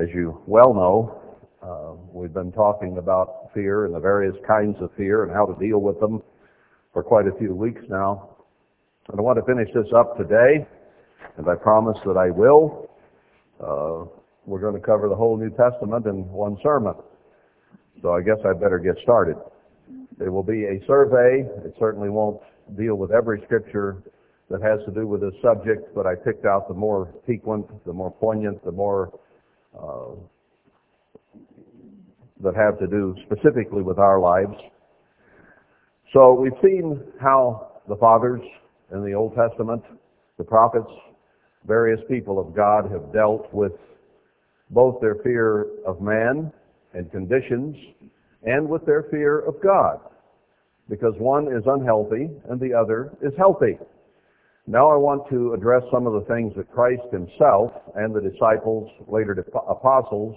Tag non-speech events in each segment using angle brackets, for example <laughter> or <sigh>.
As you well know, uh, we've been talking about fear and the various kinds of fear and how to deal with them for quite a few weeks now. And I want to finish this up today, and I promise that I will. Uh, we're going to cover the whole New Testament in one sermon. So I guess I better get started. It will be a survey. It certainly won't deal with every scripture that has to do with this subject, but I picked out the more piquant, the more poignant, the more uh, that have to do specifically with our lives. So we've seen how the fathers in the Old Testament, the prophets, various people of God have dealt with both their fear of man and conditions and with their fear of God. Because one is unhealthy and the other is healthy. Now I want to address some of the things that Christ himself and the disciples, later apostles,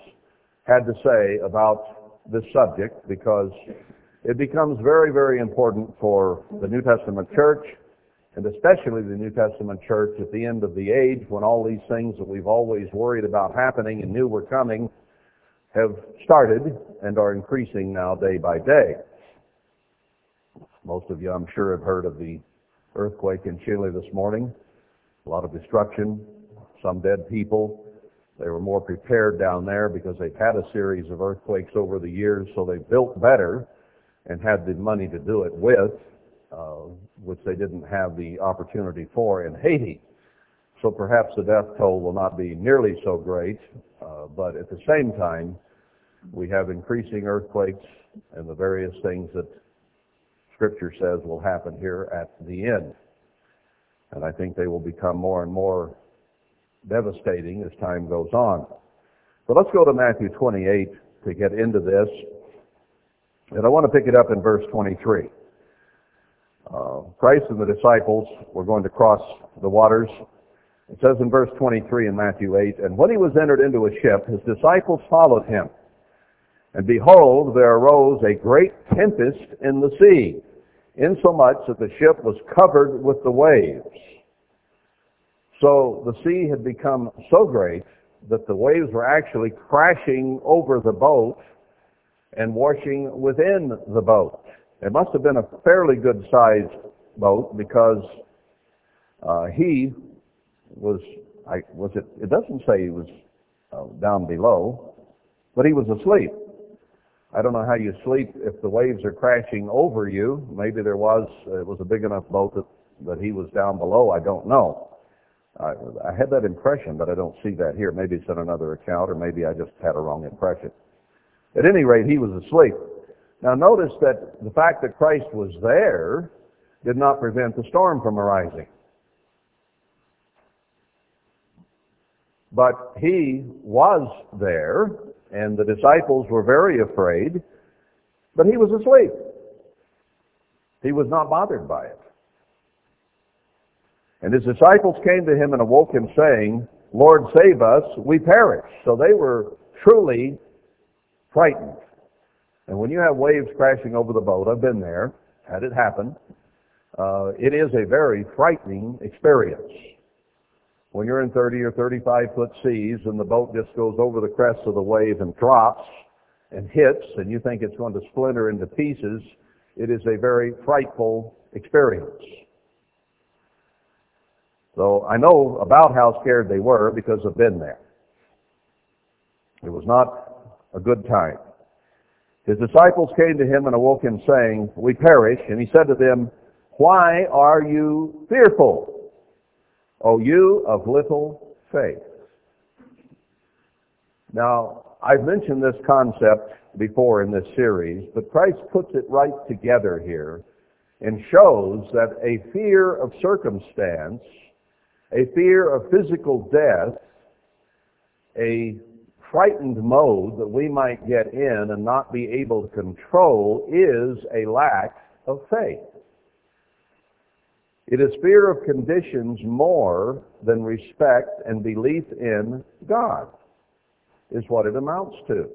had to say about this subject because it becomes very, very important for the New Testament church and especially the New Testament church at the end of the age when all these things that we've always worried about happening and knew were coming have started and are increasing now day by day. Most of you, I'm sure, have heard of the earthquake in Chile this morning. A lot of destruction, some dead people. They were more prepared down there because they've had a series of earthquakes over the years, so they built better and had the money to do it with, uh, which they didn't have the opportunity for in Haiti. So perhaps the death toll will not be nearly so great, uh, but at the same time, we have increasing earthquakes and the various things that Scripture says will happen here at the end. And I think they will become more and more devastating as time goes on. But let's go to Matthew 28 to get into this. And I want to pick it up in verse 23. Uh, Christ and the disciples were going to cross the waters. It says in verse 23 in Matthew 8, And when he was entered into a ship, his disciples followed him. And behold, there arose a great tempest in the sea, insomuch that the ship was covered with the waves. So the sea had become so great that the waves were actually crashing over the boat and washing within the boat. It must have been a fairly good sized boat because uh, he was, I, was it, it doesn't say he was uh, down below, but he was asleep. I don't know how you sleep if the waves are crashing over you. Maybe there was, it was a big enough boat that, that he was down below. I don't know. I, I had that impression, but I don't see that here. Maybe it's in another account, or maybe I just had a wrong impression. At any rate, he was asleep. Now notice that the fact that Christ was there did not prevent the storm from arising. But he was there, and the disciples were very afraid, but he was asleep. He was not bothered by it. And his disciples came to him and awoke him saying, Lord, save us, we perish. So they were truly frightened. And when you have waves crashing over the boat, I've been there, had it happen, uh, it is a very frightening experience. When you're in 30 or 35 foot seas and the boat just goes over the crest of the wave and drops and hits and you think it's going to splinter into pieces, it is a very frightful experience. So I know about how scared they were because I've been there. It was not a good time. His disciples came to him and awoke him saying, We perish. And he said to them, Why are you fearful, O you of little faith? Now, I've mentioned this concept before in this series, but Christ puts it right together here and shows that a fear of circumstance a fear of physical death, a frightened mode that we might get in and not be able to control is a lack of faith. It is fear of conditions more than respect and belief in God, is what it amounts to.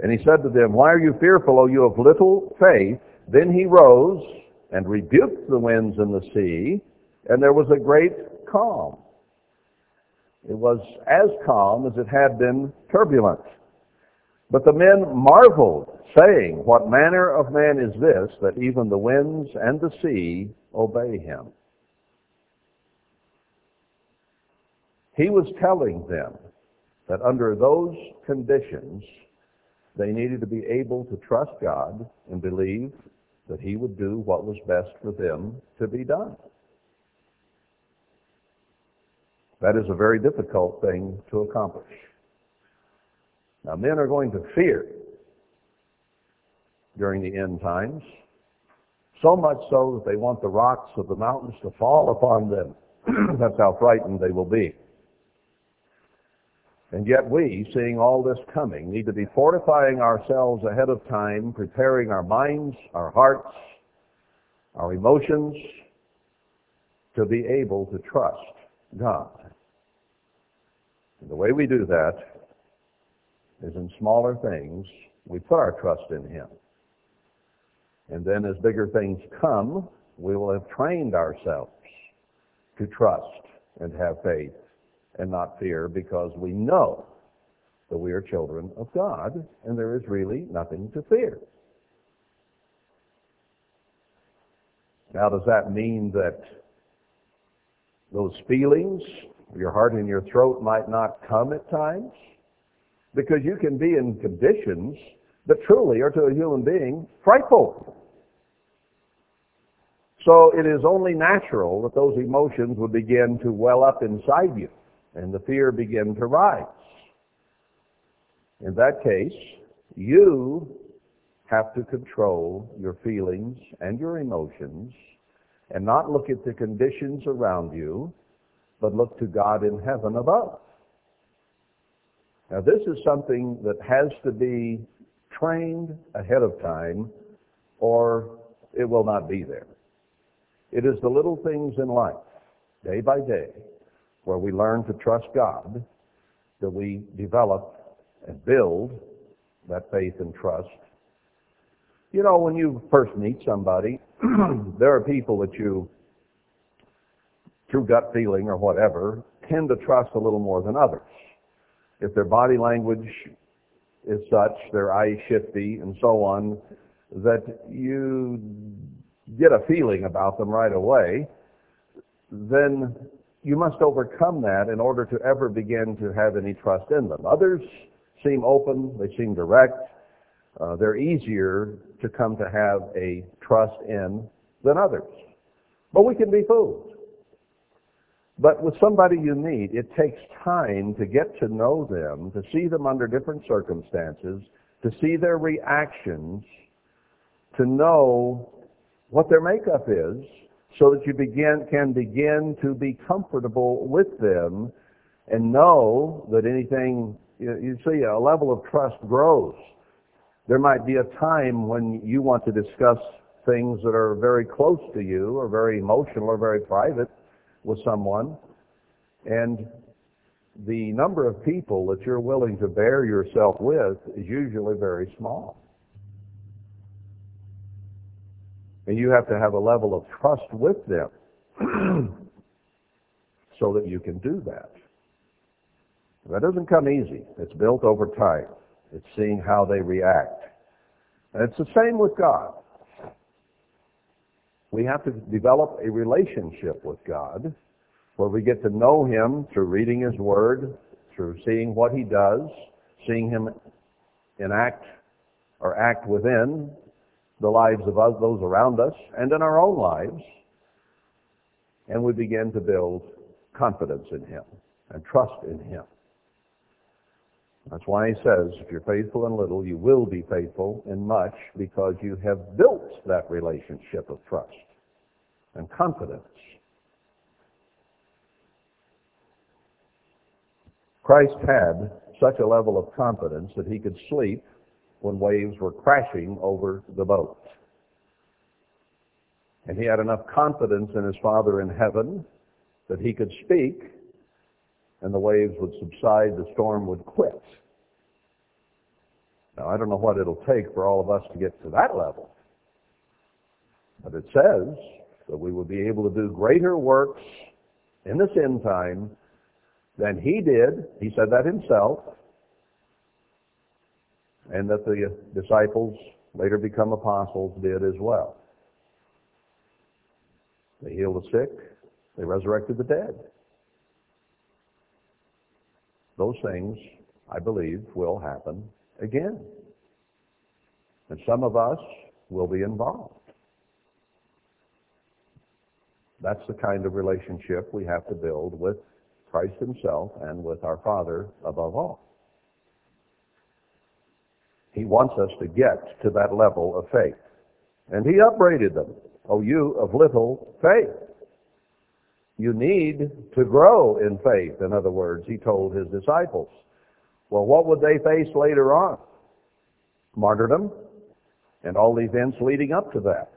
And he said to them, Why are you fearful, O you of little faith? Then he rose and rebuked the winds and the sea, and there was a great calm. It was as calm as it had been turbulent. But the men marveled, saying, What manner of man is this, that even the winds and the sea obey him? He was telling them that under those conditions, they needed to be able to trust God and believe that he would do what was best for them to be done. That is a very difficult thing to accomplish. Now, men are going to fear during the end times, so much so that they want the rocks of the mountains to fall upon them. <clears throat> That's how frightened they will be. And yet we, seeing all this coming, need to be fortifying ourselves ahead of time, preparing our minds, our hearts, our emotions to be able to trust God. And the way we do that is in smaller things. We put our trust in Him. And then as bigger things come, we will have trained ourselves to trust and have faith and not fear because we know that we are children of God and there is really nothing to fear. Now, does that mean that those feelings, your heart and your throat might not come at times? Because you can be in conditions that truly are to a human being frightful. So it is only natural that those emotions would begin to well up inside you and the fear begin to rise. In that case, you have to control your feelings and your emotions and not look at the conditions around you, but look to God in heaven above. Now this is something that has to be trained ahead of time or it will not be there. It is the little things in life, day by day, where we learn to trust God, that we develop and build that faith and trust. You know, when you first meet somebody, <clears throat> there are people that you, through gut feeling or whatever, tend to trust a little more than others. If their body language is such, their eyes shifty, and so on, that you get a feeling about them right away, then you must overcome that in order to ever begin to have any trust in them. Others seem open, they seem direct, uh, they're easier to come to have a trust in than others. But we can be fooled. But with somebody you meet, it takes time to get to know them, to see them under different circumstances, to see their reactions, to know what their makeup is, so that you begin, can begin to be comfortable with them and know that anything, you, you see, a level of trust grows. There might be a time when you want to discuss things that are very close to you or very emotional or very private with someone. And the number of people that you're willing to bear yourself with is usually very small. And you have to have a level of trust with them <clears throat> so that you can do that. That doesn't come easy. It's built over time. It's seeing how they react. And it's the same with God. We have to develop a relationship with God where we get to know Him through reading His Word, through seeing what He does, seeing Him enact or act within the lives of those around us, and in our own lives. And we begin to build confidence in Him and trust in Him. That's why he says, if you're faithful in little, you will be faithful in much because you have built that relationship of trust and confidence. Christ had such a level of confidence that he could sleep when waves were crashing over the boat. And he had enough confidence in his Father in heaven that he could speak and the waves would subside, the storm would quit. Now, I don't know what it'll take for all of us to get to that level. But it says that we will be able to do greater works in this end time than he did. He said that himself. And that the disciples later become apostles did as well. They healed the sick. They resurrected the dead. Those things, I believe, will happen again. And some of us will be involved. That's the kind of relationship we have to build with Christ himself and with our Father above all. He wants us to get to that level of faith. And he upbraided them. Oh, you of little faith. You need to grow in faith, in other words, he told his disciples. Well, what would they face later on? Martyrdom and all the events leading up to that.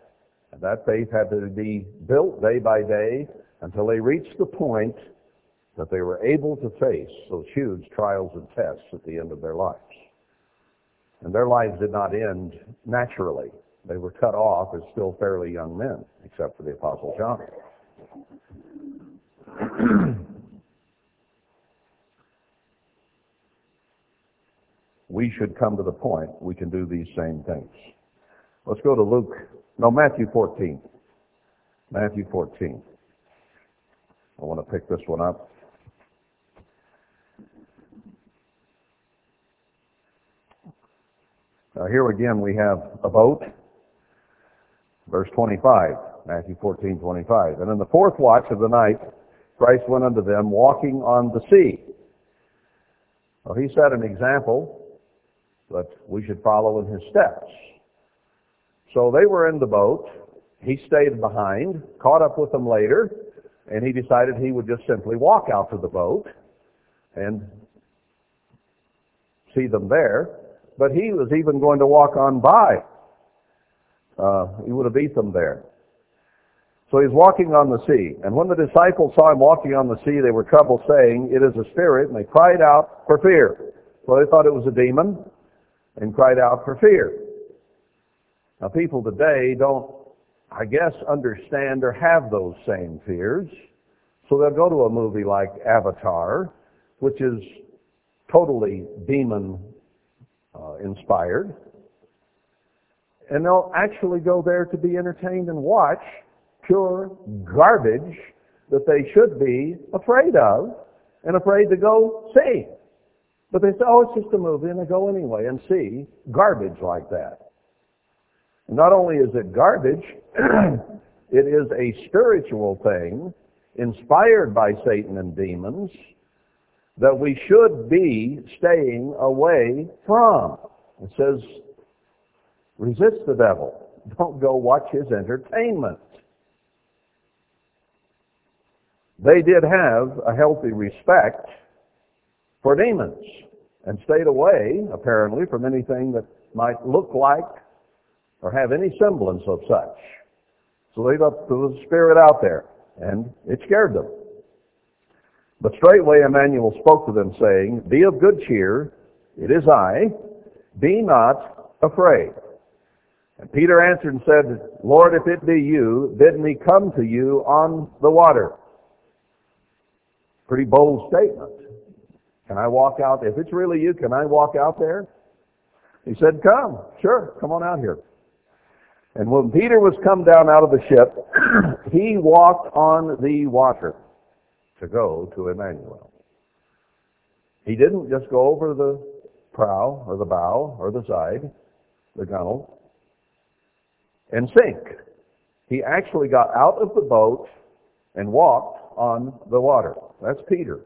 And that faith had to be built day by day until they reached the point that they were able to face those huge trials and tests at the end of their lives. And their lives did not end naturally. They were cut off as still fairly young men, except for the Apostle John. <clears throat> we should come to the point we can do these same things. Let's go to Luke, no, Matthew 14. Matthew 14. I want to pick this one up. Now here again we have a boat. Verse 25, Matthew 14, 25. And in the fourth watch of the night, Christ went unto them walking on the sea. Well, he set an example that we should follow in his steps. So they were in the boat. He stayed behind, caught up with them later, and he decided he would just simply walk out to the boat and see them there. But he was even going to walk on by. Uh, he would have beat them there. So he's walking on the sea. And when the disciples saw him walking on the sea, they were troubled, saying, It is a spirit, and they cried out for fear. So they thought it was a demon and cried out for fear. Now people today don't, I guess, understand or have those same fears. So they'll go to a movie like Avatar, which is totally demon uh, inspired. And they'll actually go there to be entertained and watch pure garbage that they should be afraid of and afraid to go see. But they say, oh, it's just a movie, and they go anyway and see garbage like that. Not only is it garbage, <clears throat> it is a spiritual thing inspired by Satan and demons that we should be staying away from. It says, resist the devil. <laughs> Don't go watch his entertainment. They did have a healthy respect for demons and stayed away, apparently, from anything that might look like or have any semblance of such. So they left the spirit out there, and it scared them. But straightway Emmanuel spoke to them, saying, Be of good cheer, it is I, be not afraid. And Peter answered and said, Lord, if it be you, bid me come to you on the water. Pretty bold statement. Can I walk out? If it's really you, can I walk out there? He said, Come. Sure, come on out here. And when Peter was come down out of the ship, <clears throat> he walked on the water to go to Emmanuel. He didn't just go over the prow or the bow or the side, the gunwale, and sink. He actually got out of the boat and walked on the water. That's Peter,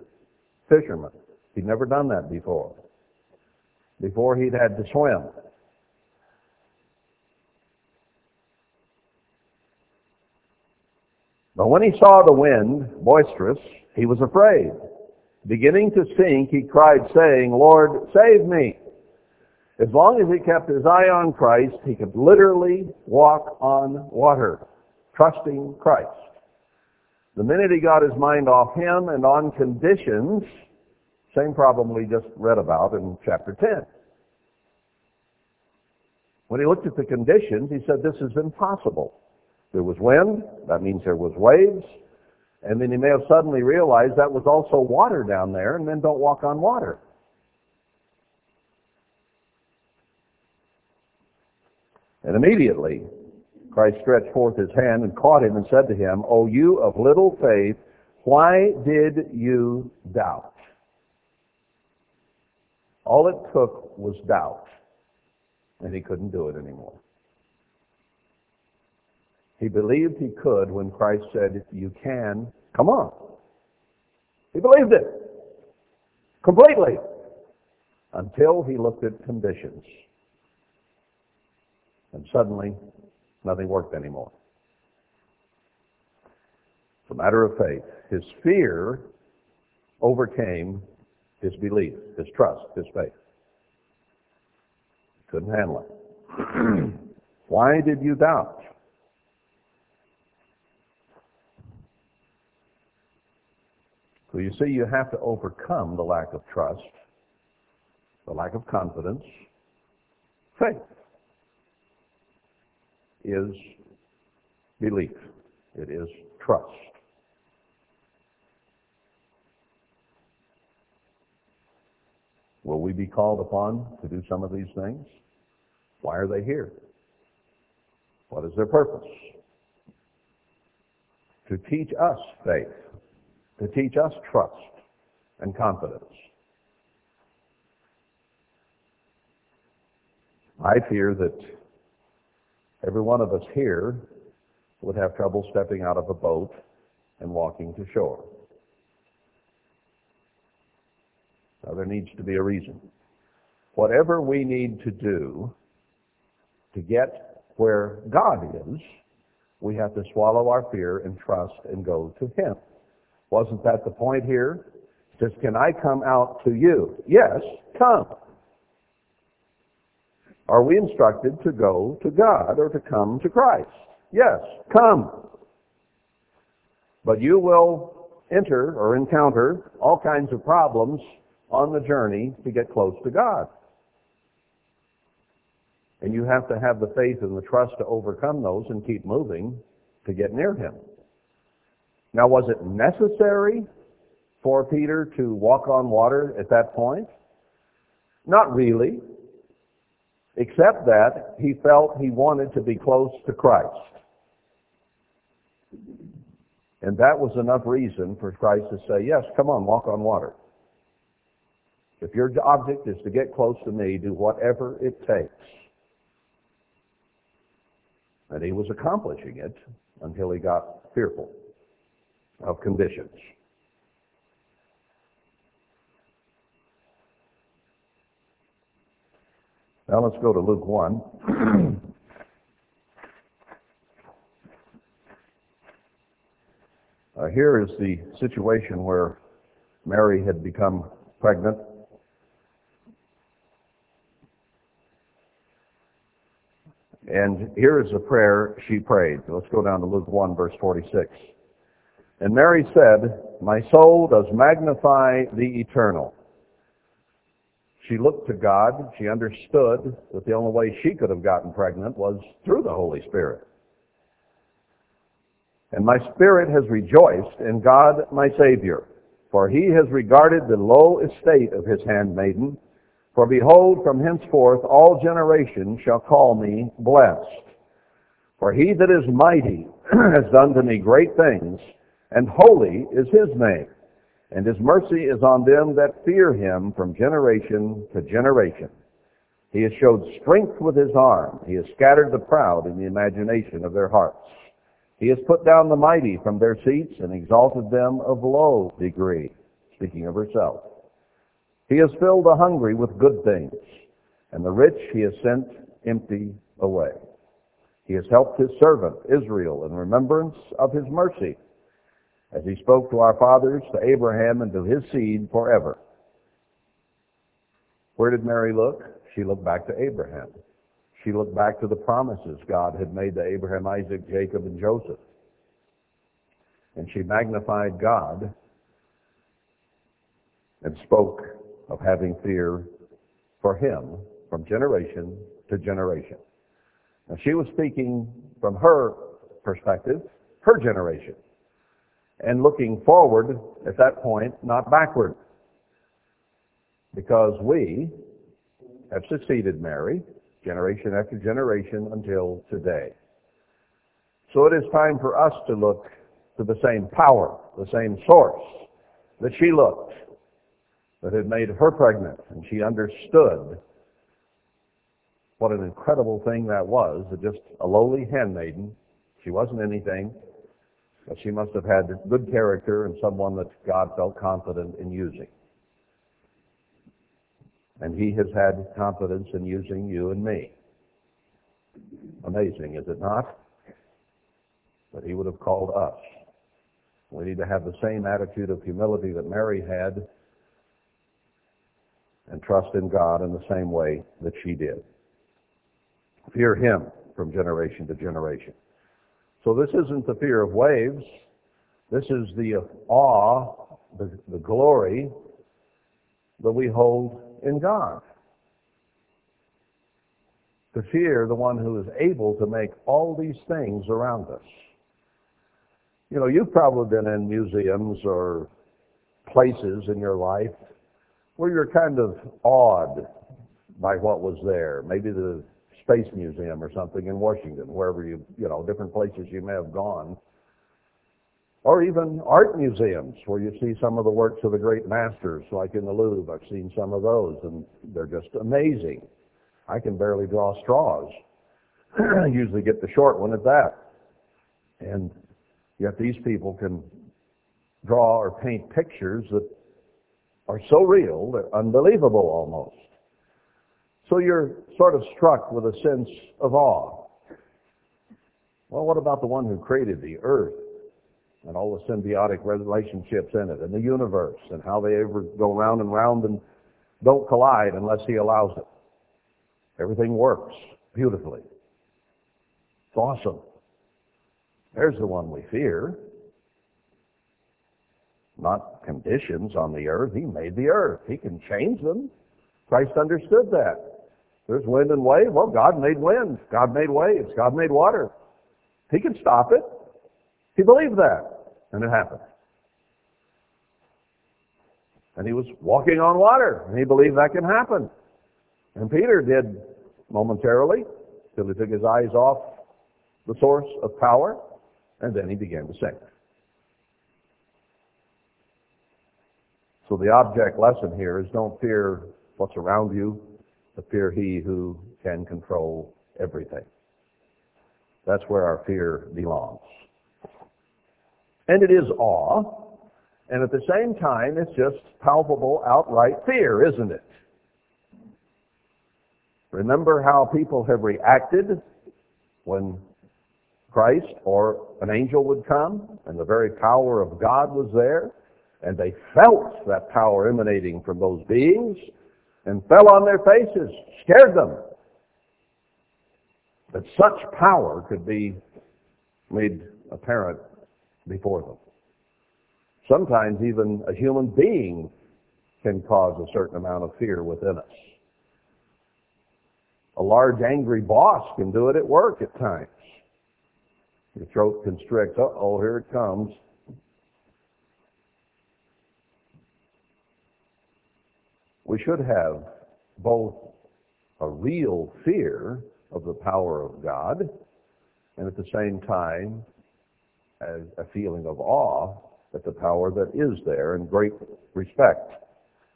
fisherman. He'd never done that before. Before he'd had to swim. But when he saw the wind boisterous, he was afraid. Beginning to sink, he cried, saying, Lord, save me. As long as he kept his eye on Christ, he could literally walk on water, trusting Christ. The minute he got his mind off him and on conditions, same problem we just read about in chapter 10. When he looked at the conditions, he said, this is impossible. There was wind, that means there was waves, and then he may have suddenly realized that was also water down there, and then don't walk on water. And immediately, Christ stretched forth his hand and caught him and said to him, O you of little faith, why did you doubt? All it took was doubt, and he couldn't do it anymore. He believed he could when Christ said, You can, come on. He believed it completely until he looked at conditions. And suddenly, nothing worked anymore. It's a matter of faith. His fear overcame his belief, his trust, his faith. Couldn't handle it. <clears throat> Why did you doubt? So you see, you have to overcome the lack of trust, the lack of confidence. Faith is belief. It is trust. Will we be called upon to do some of these things? Why are they here? What is their purpose? To teach us faith, to teach us trust and confidence. I fear that every one of us here would have trouble stepping out of a boat and walking to shore. Now, there needs to be a reason. Whatever we need to do to get where God is, we have to swallow our fear and trust and go to Him. Wasn't that the point here? Says, Can I come out to you? Yes, come. Are we instructed to go to God or to come to Christ? Yes, come. But you will enter or encounter all kinds of problems on the journey to get close to God. And you have to have the faith and the trust to overcome those and keep moving to get near Him. Now, was it necessary for Peter to walk on water at that point? Not really, except that he felt he wanted to be close to Christ. And that was enough reason for Christ to say, yes, come on, walk on water. If your object is to get close to me, do whatever it takes. And he was accomplishing it until he got fearful of conditions. Now let's go to Luke 1. <clears throat> uh, here is the situation where Mary had become pregnant And here is a prayer she prayed. Let's go down to Luke 1, verse 46. And Mary said, My soul does magnify the eternal. She looked to God. She understood that the only way she could have gotten pregnant was through the Holy Spirit. And my spirit has rejoiced in God my Savior, for he has regarded the low estate of his handmaiden. For behold, from henceforth all generations shall call me blessed. For he that is mighty <clears throat> has done to me great things, and holy is his name. And his mercy is on them that fear him from generation to generation. He has showed strength with his arm. He has scattered the proud in the imagination of their hearts. He has put down the mighty from their seats and exalted them of low degree. Speaking of herself. He has filled the hungry with good things, and the rich he has sent empty away. He has helped his servant Israel in remembrance of his mercy, as he spoke to our fathers, to Abraham, and to his seed forever. Where did Mary look? She looked back to Abraham. She looked back to the promises God had made to Abraham, Isaac, Jacob, and Joseph. And she magnified God and spoke of having fear for him from generation to generation. Now she was speaking from her perspective, her generation. And looking forward at that point, not backward. Because we have succeeded Mary, generation after generation until today. So it is time for us to look to the same power, the same source that she looked, that had made her pregnant, and she understood what an incredible thing that was, that just a lowly handmaiden, she wasn't anything, she must have had good character and someone that God felt confident in using. And he has had confidence in using you and me. Amazing, is it not? But he would have called us. We need to have the same attitude of humility that Mary had and trust in God in the same way that she did. Fear him from generation to generation. So this isn't the fear of waves. This is the awe, the, the glory that we hold in God. To fear the one who is able to make all these things around us. You know, you've probably been in museums or places in your life where you're kind of awed by what was there. Maybe the Space Museum or something in Washington, wherever you, you know, different places you may have gone. Or even art museums where you see some of the works of the great masters, like in the Louvre. I've seen some of those, and they're just amazing. I can barely draw straws. I <clears throat> usually get the short one at that. And yet these people can draw or paint pictures that are so real, they're unbelievable almost. So you're sort of struck with a sense of awe. Well, what about the one who created the earth and all the symbiotic relationships in it and the universe and how they ever go round and round and don't collide unless he allows it? Everything works beautifully. It's awesome. There's the one we fear. Not conditions on the earth. He made the earth. He can change them. Christ understood that. There's wind and wave. Well, God made wind. God made waves. God made water. He can stop it. He believed that. And it happened. And he was walking on water. And he believed that can happen. And Peter did momentarily till he took his eyes off the source of power. And then he began to sink. So the object lesson here is don't fear what's around you, but fear he who can control everything. That's where our fear belongs. And it is awe, and at the same time, it's just palpable, outright fear, isn't it? Remember how people have reacted when Christ or an angel would come and the very power of God was there and they felt that power emanating from those beings and fell on their faces, scared them. That such power could be made apparent before them. Sometimes even a human being can cause a certain amount of fear within us. A large angry boss can do it at work at times. Your throat constricts. Uh-oh, here it comes. We should have both a real fear of the power of God and at the same time a feeling of awe at the power that is there and great respect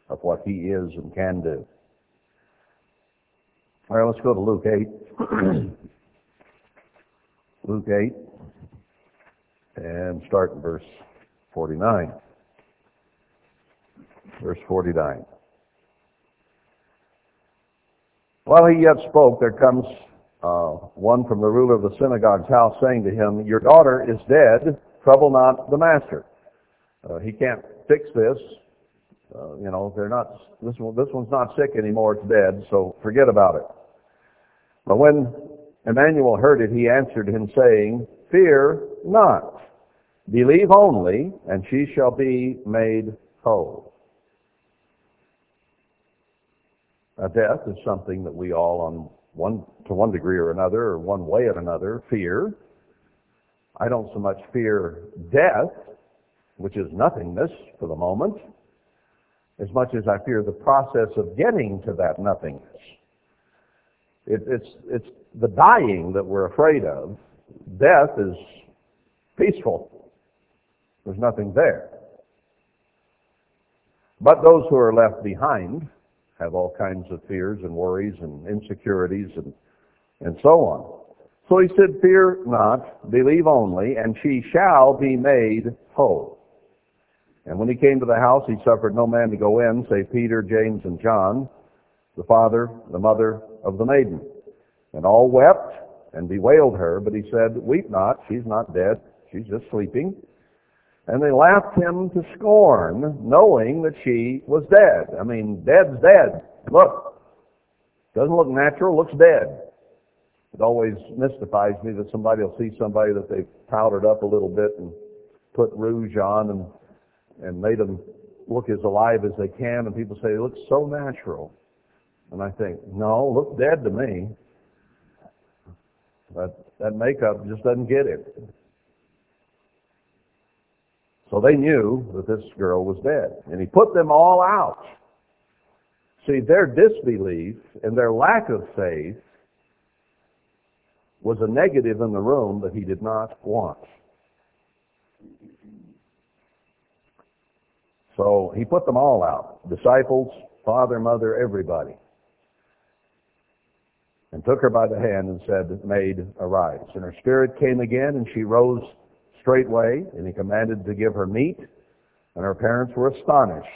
of what he is and can do. All right, let's go to Luke 8. <clears throat> Luke 8 and start in verse 49. Verse 49. While he yet spoke, there comes uh, one from the ruler of the synagogue's house saying to him, Your daughter is dead, trouble not the master. Uh, he can't fix this. Uh, you know, they're not, this, one, this one's not sick anymore, it's dead, so forget about it. But when Emmanuel heard it, he answered him saying, Fear not. Believe only, and she shall be made whole. Now, death is something that we all, on one to one degree or another, or one way or another, fear. I don't so much fear death, which is nothingness for the moment, as much as I fear the process of getting to that nothingness. It, it's, it's the dying that we're afraid of. Death is peaceful. There's nothing there. But those who are left behind have all kinds of fears and worries and insecurities and, and so on. So he said, Fear not, believe only, and she shall be made whole. And when he came to the house, he suffered no man to go in, save Peter, James, and John, the father, the mother of the maiden. And all wept and bewailed her, but he said, Weep not, she's not dead, she's just sleeping. And they laughed him to scorn, knowing that she was dead. I mean, dead's dead. Look. Doesn't look natural, looks dead. It always mystifies me that somebody will see somebody that they've powdered up a little bit and put rouge on and, and made them look as alive as they can, and people say, it looks so natural. And I think, no, look dead to me. But that makeup just doesn't get it. So they knew that this girl was dead. And he put them all out. See, their disbelief and their lack of faith was a negative in the room that he did not want. So he put them all out. Disciples, father, mother, everybody. And took her by the hand and said, Maid, arise. And her spirit came again, and she rose straightway, and he commanded to give her meat, and her parents were astonished.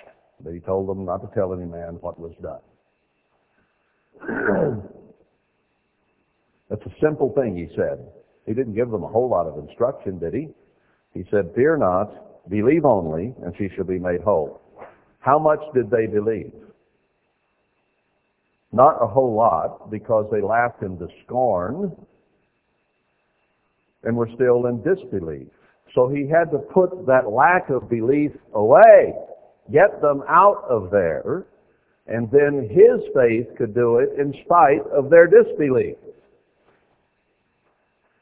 But he told them not to tell any man what was done. <clears throat> That's a simple thing, he said. He didn't give them a whole lot of instruction, did he? He said, Fear not, believe only, and she shall be made whole. How much did they believe? Not a whole lot, because they laughed him to scorn and were still in disbelief. So he had to put that lack of belief away, get them out of there, and then his faith could do it in spite of their disbelief.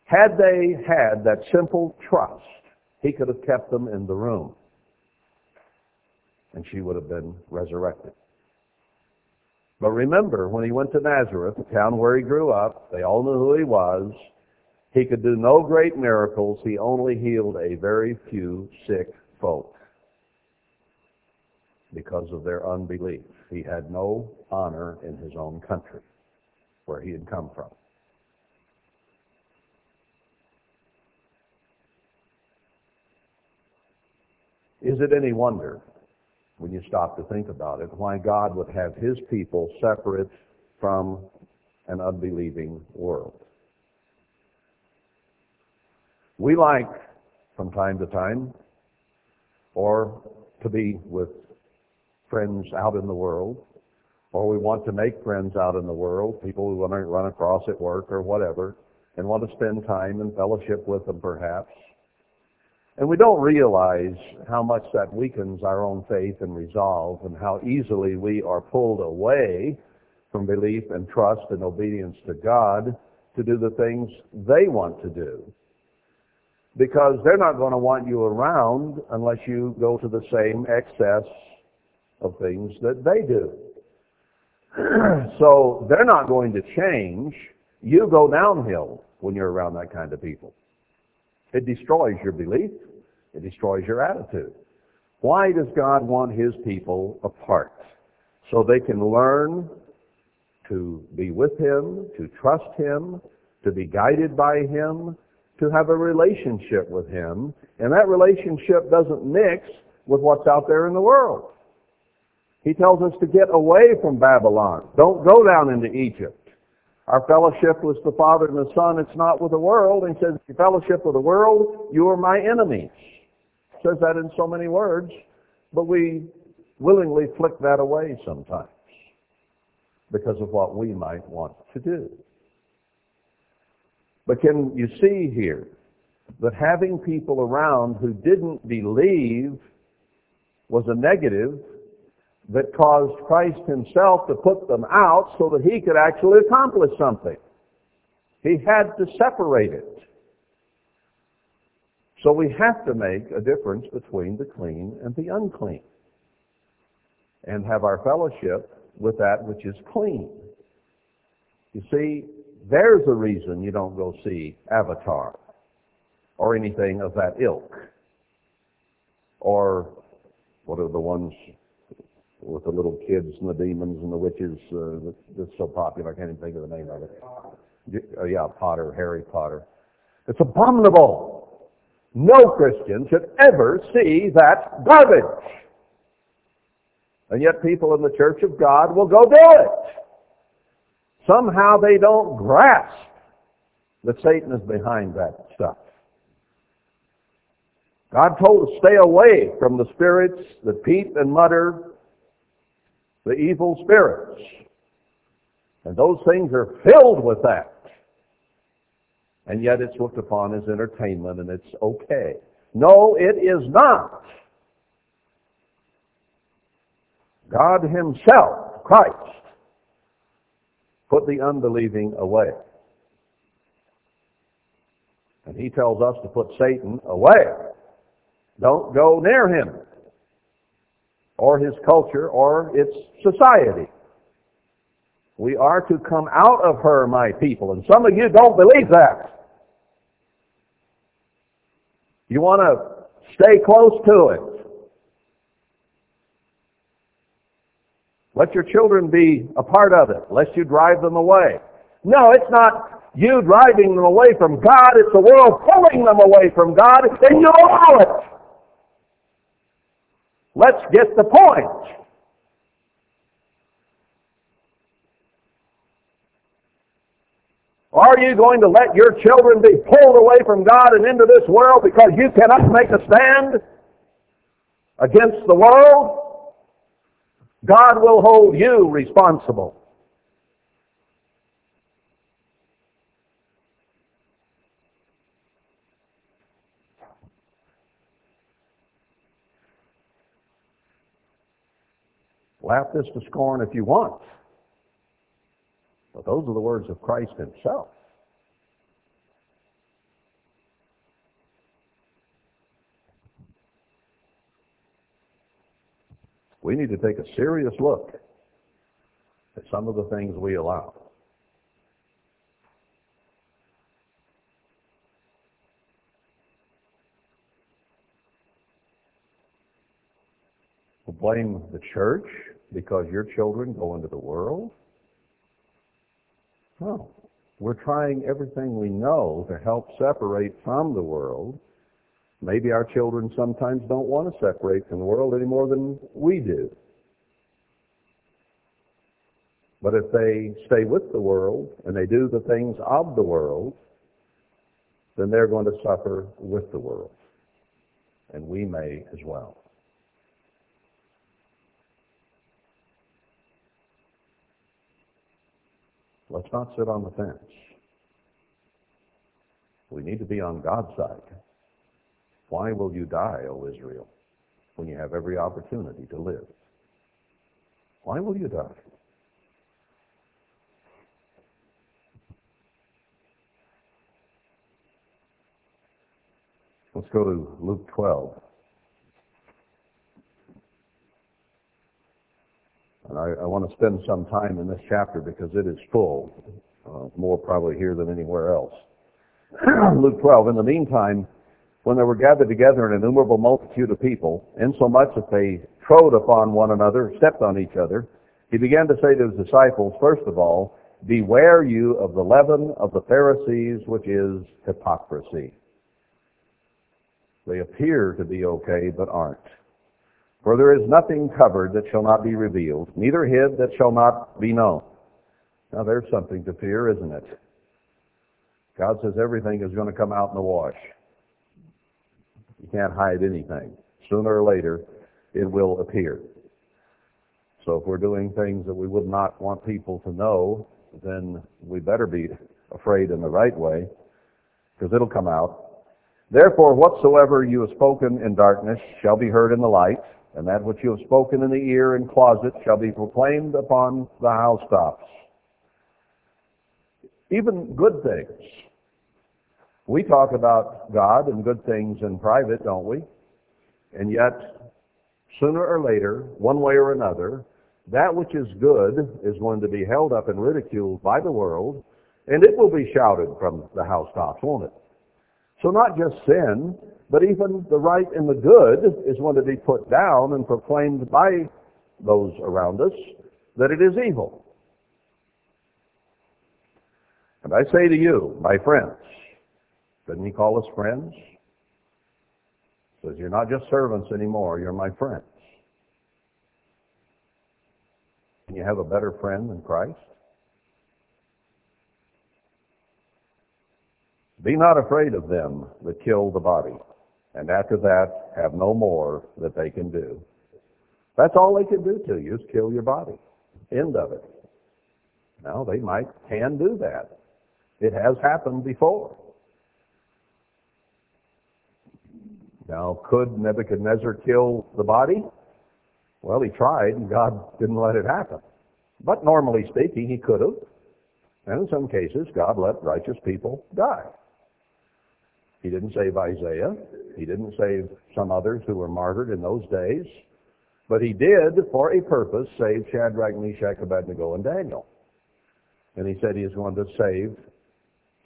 Had they had that simple trust, he could have kept them in the room, and she would have been resurrected. But remember, when he went to Nazareth, the town where he grew up, they all knew who he was. He could do no great miracles. He only healed a very few sick folk because of their unbelief. He had no honor in his own country where he had come from. Is it any wonder, when you stop to think about it, why God would have his people separate from an unbelieving world? We like, from time to time, or to be with friends out in the world, or we want to make friends out in the world, people we want to run across at work or whatever, and want to spend time in fellowship with them perhaps. And we don't realize how much that weakens our own faith and resolve and how easily we are pulled away from belief and trust and obedience to God to do the things they want to do because they're not going to want you around unless you go to the same excess of things that they do. <clears throat> so they're not going to change. You go downhill when you're around that kind of people. It destroys your belief. It destroys your attitude. Why does God want his people apart? So they can learn to be with him, to trust him, to be guided by him, to have a relationship with Him, and that relationship doesn't mix with what's out there in the world. He tells us to get away from Babylon. Don't go down into Egypt. Our fellowship with the Father and the Son, it's not with the world. He says, fellowship with the world, you are my enemies. He says that in so many words, but we willingly flick that away sometimes because of what we might want to do. But can you see here that having people around who didn't believe was a negative that caused Christ himself to put them out so that he could actually accomplish something. He had to separate it. So we have to make a difference between the clean and the unclean and have our fellowship with that which is clean. You see, there's a reason you don't go see Avatar or anything of that ilk. Or what are the ones with the little kids and the demons and the witches uh, that's so popular? I can't even think of the name of it. Uh, yeah, Potter, Harry Potter. It's abominable. No Christian should ever see that garbage. And yet people in the church of God will go do it. Somehow they don't grasp that Satan is behind that stuff. God told us stay away from the spirits that peep and mutter, the evil spirits. And those things are filled with that. And yet it's looked upon as entertainment and it's okay. No, it is not. God himself, Christ, put the unbelieving away. And he tells us to put Satan away. Don't go near him or his culture or its society. We are to come out of her, my people. And some of you don't believe that. You want to stay close to it. Let your children be a part of it, lest you drive them away. No, it's not you driving them away from God, it's the world pulling them away from God, and you allow it. Let's get the point. Are you going to let your children be pulled away from God and into this world because you cannot make a stand against the world? God will hold you responsible. Laugh this to scorn if you want. But those are the words of Christ himself. We need to take a serious look at some of the things we allow. blame the church because your children go into the world? No. We're trying everything we know to help separate from the world. Maybe our children sometimes don't want to separate from the world any more than we do. But if they stay with the world and they do the things of the world, then they're going to suffer with the world. And we may as well. Let's not sit on the fence. We need to be on God's side. Why will you die, O Israel, when you have every opportunity to live? Why will you die? Let's go to Luke 12. And I, I want to spend some time in this chapter because it is full, uh, more probably here than anywhere else. <clears throat> Luke 12, in the meantime, when they were gathered together an innumerable multitude of people, insomuch that they trode upon one another, stepped on each other, he began to say to his disciples, first of all, Beware you of the leaven of the Pharisees, which is hypocrisy. They appear to be okay, but aren't. For there is nothing covered that shall not be revealed, neither hid that shall not be known. Now there's something to fear, isn't it? God says everything is going to come out in the wash. You can't hide anything. Sooner or later, it will appear. So if we're doing things that we would not want people to know, then we better be afraid in the right way, because it'll come out. Therefore, whatsoever you have spoken in darkness shall be heard in the light, and that which you have spoken in the ear and closet shall be proclaimed upon the housetops. Even good things. We talk about God and good things in private, don't we? And yet, sooner or later, one way or another, that which is good is going to be held up and ridiculed by the world, and it will be shouted from the housetops, won't it? So not just sin, but even the right and the good is going to be put down and proclaimed by those around us that it is evil. And I say to you, my friends, doesn't he call us friends? Says, you're not just servants anymore, you're my friends. Can you have a better friend than Christ? Be not afraid of them that kill the body, and after that have no more that they can do. That's all they can do to you is kill your body. End of it. Now, they might can do that. It has happened before. Now, could Nebuchadnezzar kill the body? Well, he tried, and God didn't let it happen. But normally speaking, he could have. And in some cases, God let righteous people die. He didn't save Isaiah. He didn't save some others who were martyred in those days. But he did, for a purpose, save Shadrach, Meshach, Abednego, and Daniel. And he said he is going to save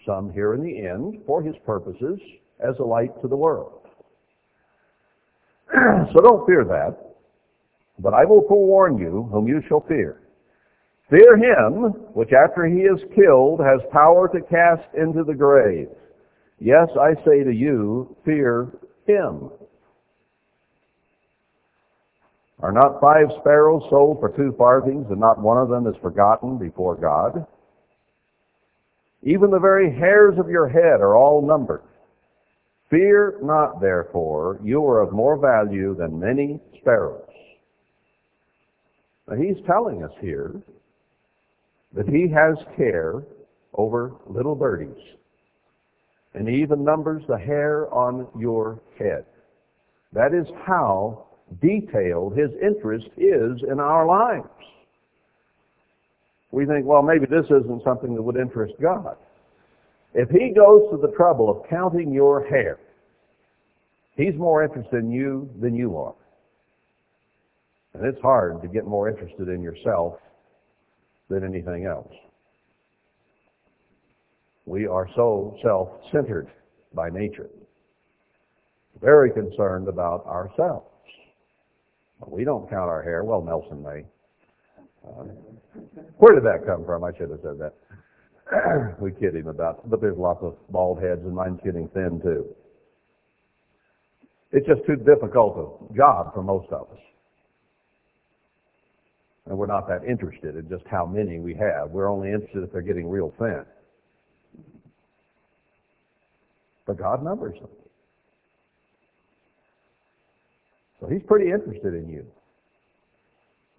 some here in the end for his purposes as a light to the world. <clears throat> so don't fear that. But I will forewarn you whom you shall fear. Fear him, which after he is killed has power to cast into the grave. Yes, I say to you, fear him. Are not five sparrows sold for two farthings, and not one of them is forgotten before God? Even the very hairs of your head are all numbered. Fear not, therefore, you are of more value than many sparrows. Now, he's telling us here that he has care over little birdies and he even numbers the hair on your head. That is how detailed his interest is in our lives. We think, well, maybe this isn't something that would interest God. If he goes to the trouble of counting your hair, he's more interested in you than you are. And it's hard to get more interested in yourself than anything else. We are so self-centered by nature. Very concerned about ourselves. We don't count our hair. Well, Nelson may. Uh, where did that come from? I should have said that. <clears throat> we kid him about, but there's lots of bald heads, and mine's getting thin too. It's just too difficult a job for most of us. And we're not that interested in just how many we have. We're only interested if they're getting real thin. But God numbers them. So he's pretty interested in you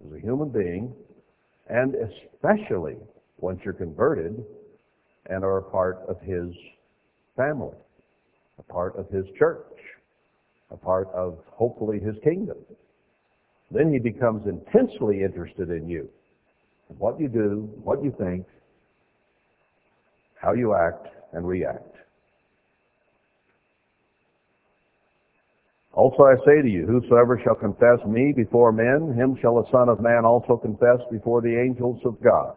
as a human being, and especially once you're converted and are a part of his family, a part of his church, a part of hopefully his kingdom. Then he becomes intensely interested in you. What you do, what you think, how you act and react. Also I say to you, whosoever shall confess me before men, him shall the Son of Man also confess before the angels of God.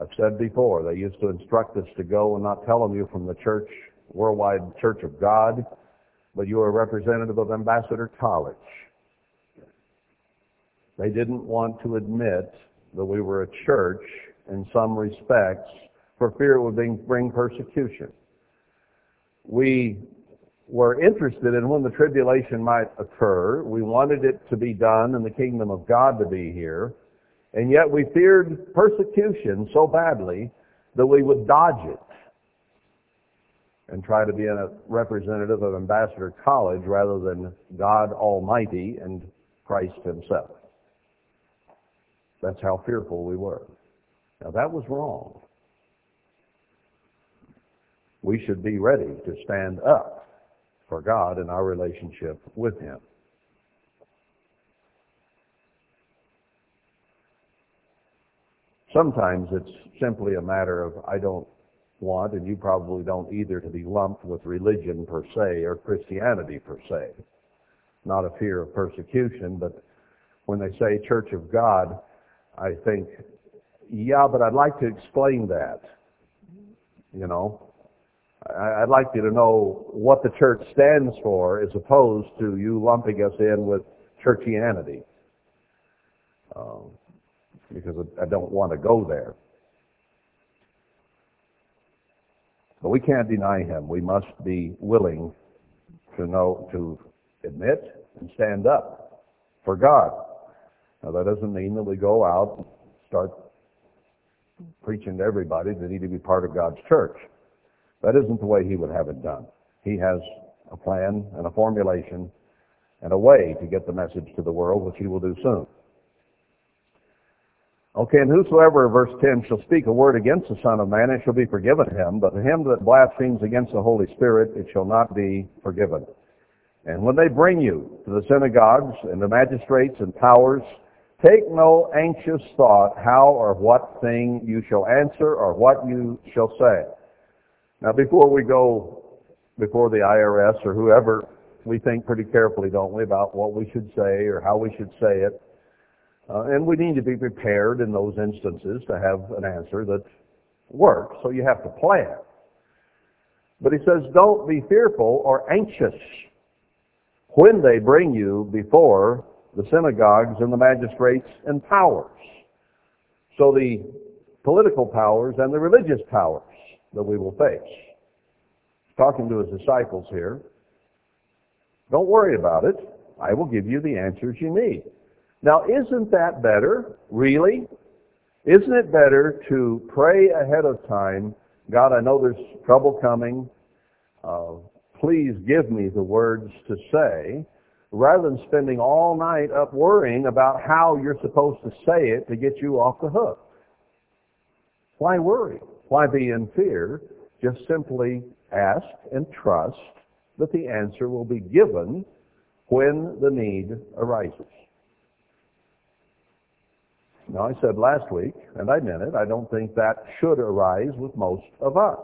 I've said before, they used to instruct us to go and not tell them you're from the church, worldwide church of God, but you are a representative of Ambassador College. They didn't want to admit that we were a church in some respects for fear it would bring persecution. We were interested in when the tribulation might occur. We wanted it to be done and the kingdom of God to be here. And yet we feared persecution so badly that we would dodge it and try to be a representative of Ambassador College rather than God Almighty and Christ Himself. That's how fearful we were. Now that was wrong. We should be ready to stand up for God in our relationship with Him. Sometimes it's simply a matter of I don't want, and you probably don't either, to be lumped with religion per se or Christianity per se. Not a fear of persecution, but when they say Church of God, I think, yeah, but I'd like to explain that. You know, I'd like you to know what the church stands for as opposed to you lumping us in with churchianity. Um, because I don't want to go there. But we can't deny him. We must be willing to know, to admit and stand up for God. Now that doesn't mean that we go out and start preaching to everybody that need to be part of God's church. That isn't the way he would have it done. He has a plan and a formulation and a way to get the message to the world, which he will do soon. Okay, and whosoever, verse 10, shall speak a word against the Son of Man, it shall be forgiven him. But to him that blasphemes against the Holy Spirit, it shall not be forgiven. And when they bring you to the synagogues and the magistrates and powers, take no anxious thought how or what thing you shall answer or what you shall say. Now before we go before the IRS or whoever, we think pretty carefully, don't we, about what we should say or how we should say it. Uh, and we need to be prepared in those instances to have an answer that works. So you have to plan. But he says, don't be fearful or anxious when they bring you before the synagogues and the magistrates and powers. So the political powers and the religious powers that we will face. He's talking to his disciples here. Don't worry about it. I will give you the answers you need. Now, isn't that better? Really? Isn't it better to pray ahead of time, God, I know there's trouble coming. Uh, please give me the words to say, rather than spending all night up worrying about how you're supposed to say it to get you off the hook. Why worry? Why be in fear? Just simply ask and trust that the answer will be given when the need arises. Now, I said last week, and I meant it, I don't think that should arise with most of us.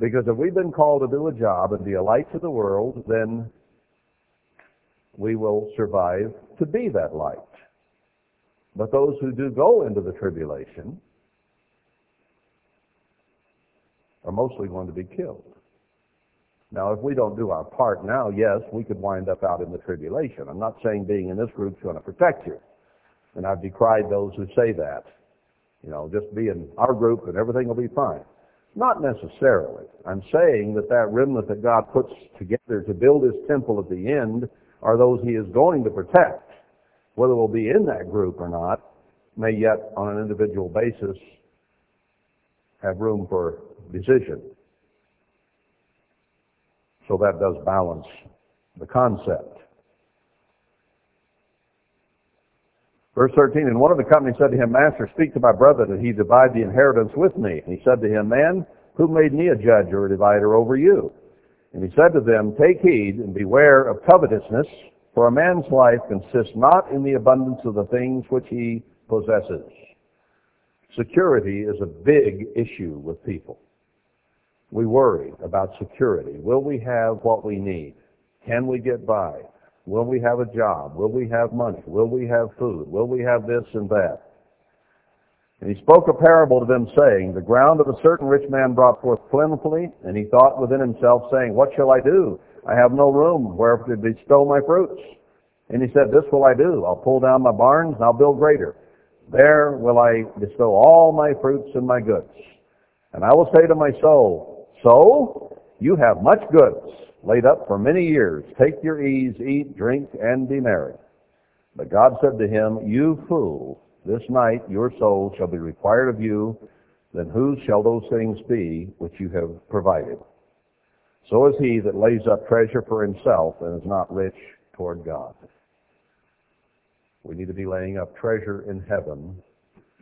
Because if we've been called to do a job and be a light to the world, then we will survive to be that light. But those who do go into the tribulation are mostly going to be killed. Now, if we don't do our part now, yes, we could wind up out in the tribulation. I'm not saying being in this group is going to protect you. And I've decried those who say that. You know, just be in our group and everything will be fine. Not necessarily. I'm saying that that remnant that God puts together to build his temple at the end are those he is going to protect. Whether we'll be in that group or not may yet, on an individual basis, have room for decision. So that does balance the concept. Verse 13, and one of the company said to him, Master, speak to my brother that he divide the inheritance with me. And he said to him, Man, who made me a judge or a divider over you? And he said to them, Take heed and beware of covetousness, for a man's life consists not in the abundance of the things which he possesses. Security is a big issue with people. We worry about security. Will we have what we need? Can we get by? Will we have a job? Will we have money? Will we have food? Will we have this and that? And he spoke a parable to them, saying, The ground of a certain rich man brought forth plentifully, and he thought within himself, saying, What shall I do? I have no room where to bestow my fruits. And he said, This will I do. I'll pull down my barns, and I'll build greater. There will I bestow all my fruits and my goods. And I will say to my soul, Soul, you have much goods laid up for many years. Take your ease, eat, drink, and be merry. But God said to him, You fool, this night your soul shall be required of you. Then whose shall those things be which you have provided? So is he that lays up treasure for himself and is not rich toward God. We need to be laying up treasure in heaven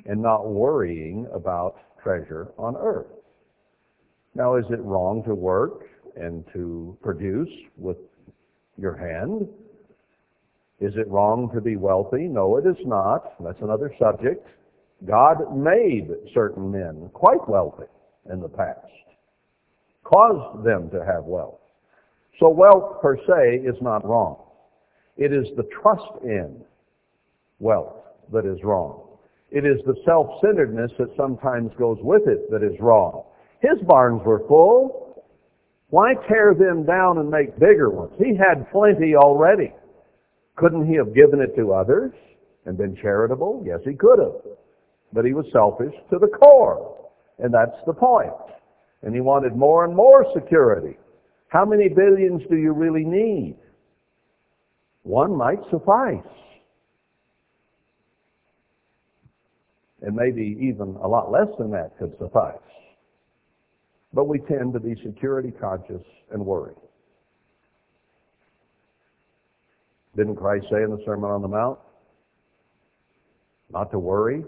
and not worrying about treasure on earth. Now, is it wrong to work? And to produce with your hand. Is it wrong to be wealthy? No, it is not. That's another subject. God made certain men quite wealthy. in the past. Caused them to have wealth. So wealth per se is not wrong. It is the trust in wealth that is wrong. It is the self-centeredness that sometimes goes with it that is wrong. His barns were full. Why tear them down and make bigger ones? He had plenty already. Couldn't he have given it to others and been charitable? Yes, he could have. But he was selfish to the core. And that's the point. And he wanted more and more security. How many billions do you really need? One might suffice. And maybe even a lot less than that could suffice. But we tend to be security conscious and worried. Didn't Christ say in the Sermon on the Mount, not to worry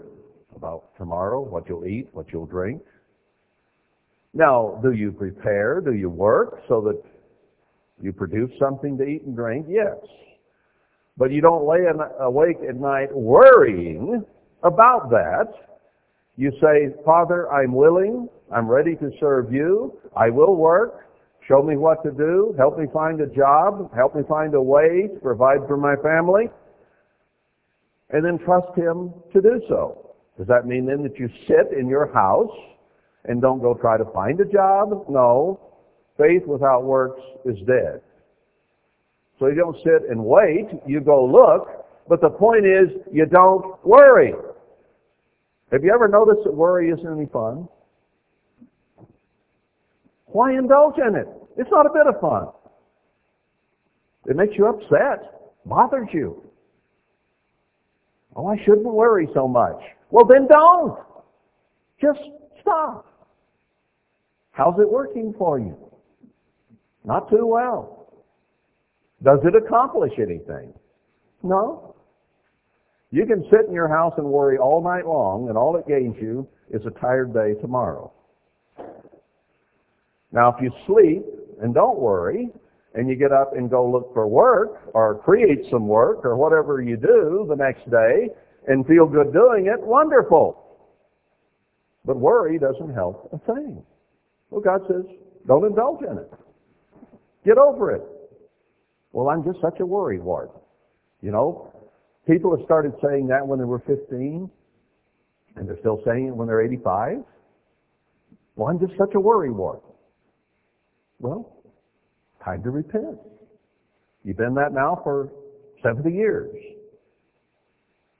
about tomorrow, what you'll eat, what you'll drink? Now, do you prepare? Do you work so that you produce something to eat and drink? Yes. But you don't lay awake at night worrying about that. You say, Father, I'm willing. I'm ready to serve you. I will work. Show me what to do. Help me find a job. Help me find a way to provide for my family. And then trust Him to do so. Does that mean then that you sit in your house and don't go try to find a job? No. Faith without works is dead. So you don't sit and wait, you go look, but the point is you don't worry. Have you ever noticed that worry isn't any fun? Why indulge in it? It's not a bit of fun. It makes you upset, bothers you. Oh, I shouldn't worry so much. Well, then don't. Just stop. How's it working for you? Not too well. Does it accomplish anything? No. You can sit in your house and worry all night long, and all it gains you is a tired day tomorrow. Now, if you sleep and don't worry, and you get up and go look for work, or create some work, or whatever you do the next day, and feel good doing it, wonderful. But worry doesn't help a thing. Well, God says, don't indulge in it. Get over it. Well, I'm just such a worry wart. You know, people have started saying that when they were 15, and they're still saying it when they're 85. Well, I'm just such a worry wart. Well, time to repent. You've been that now for 70 years.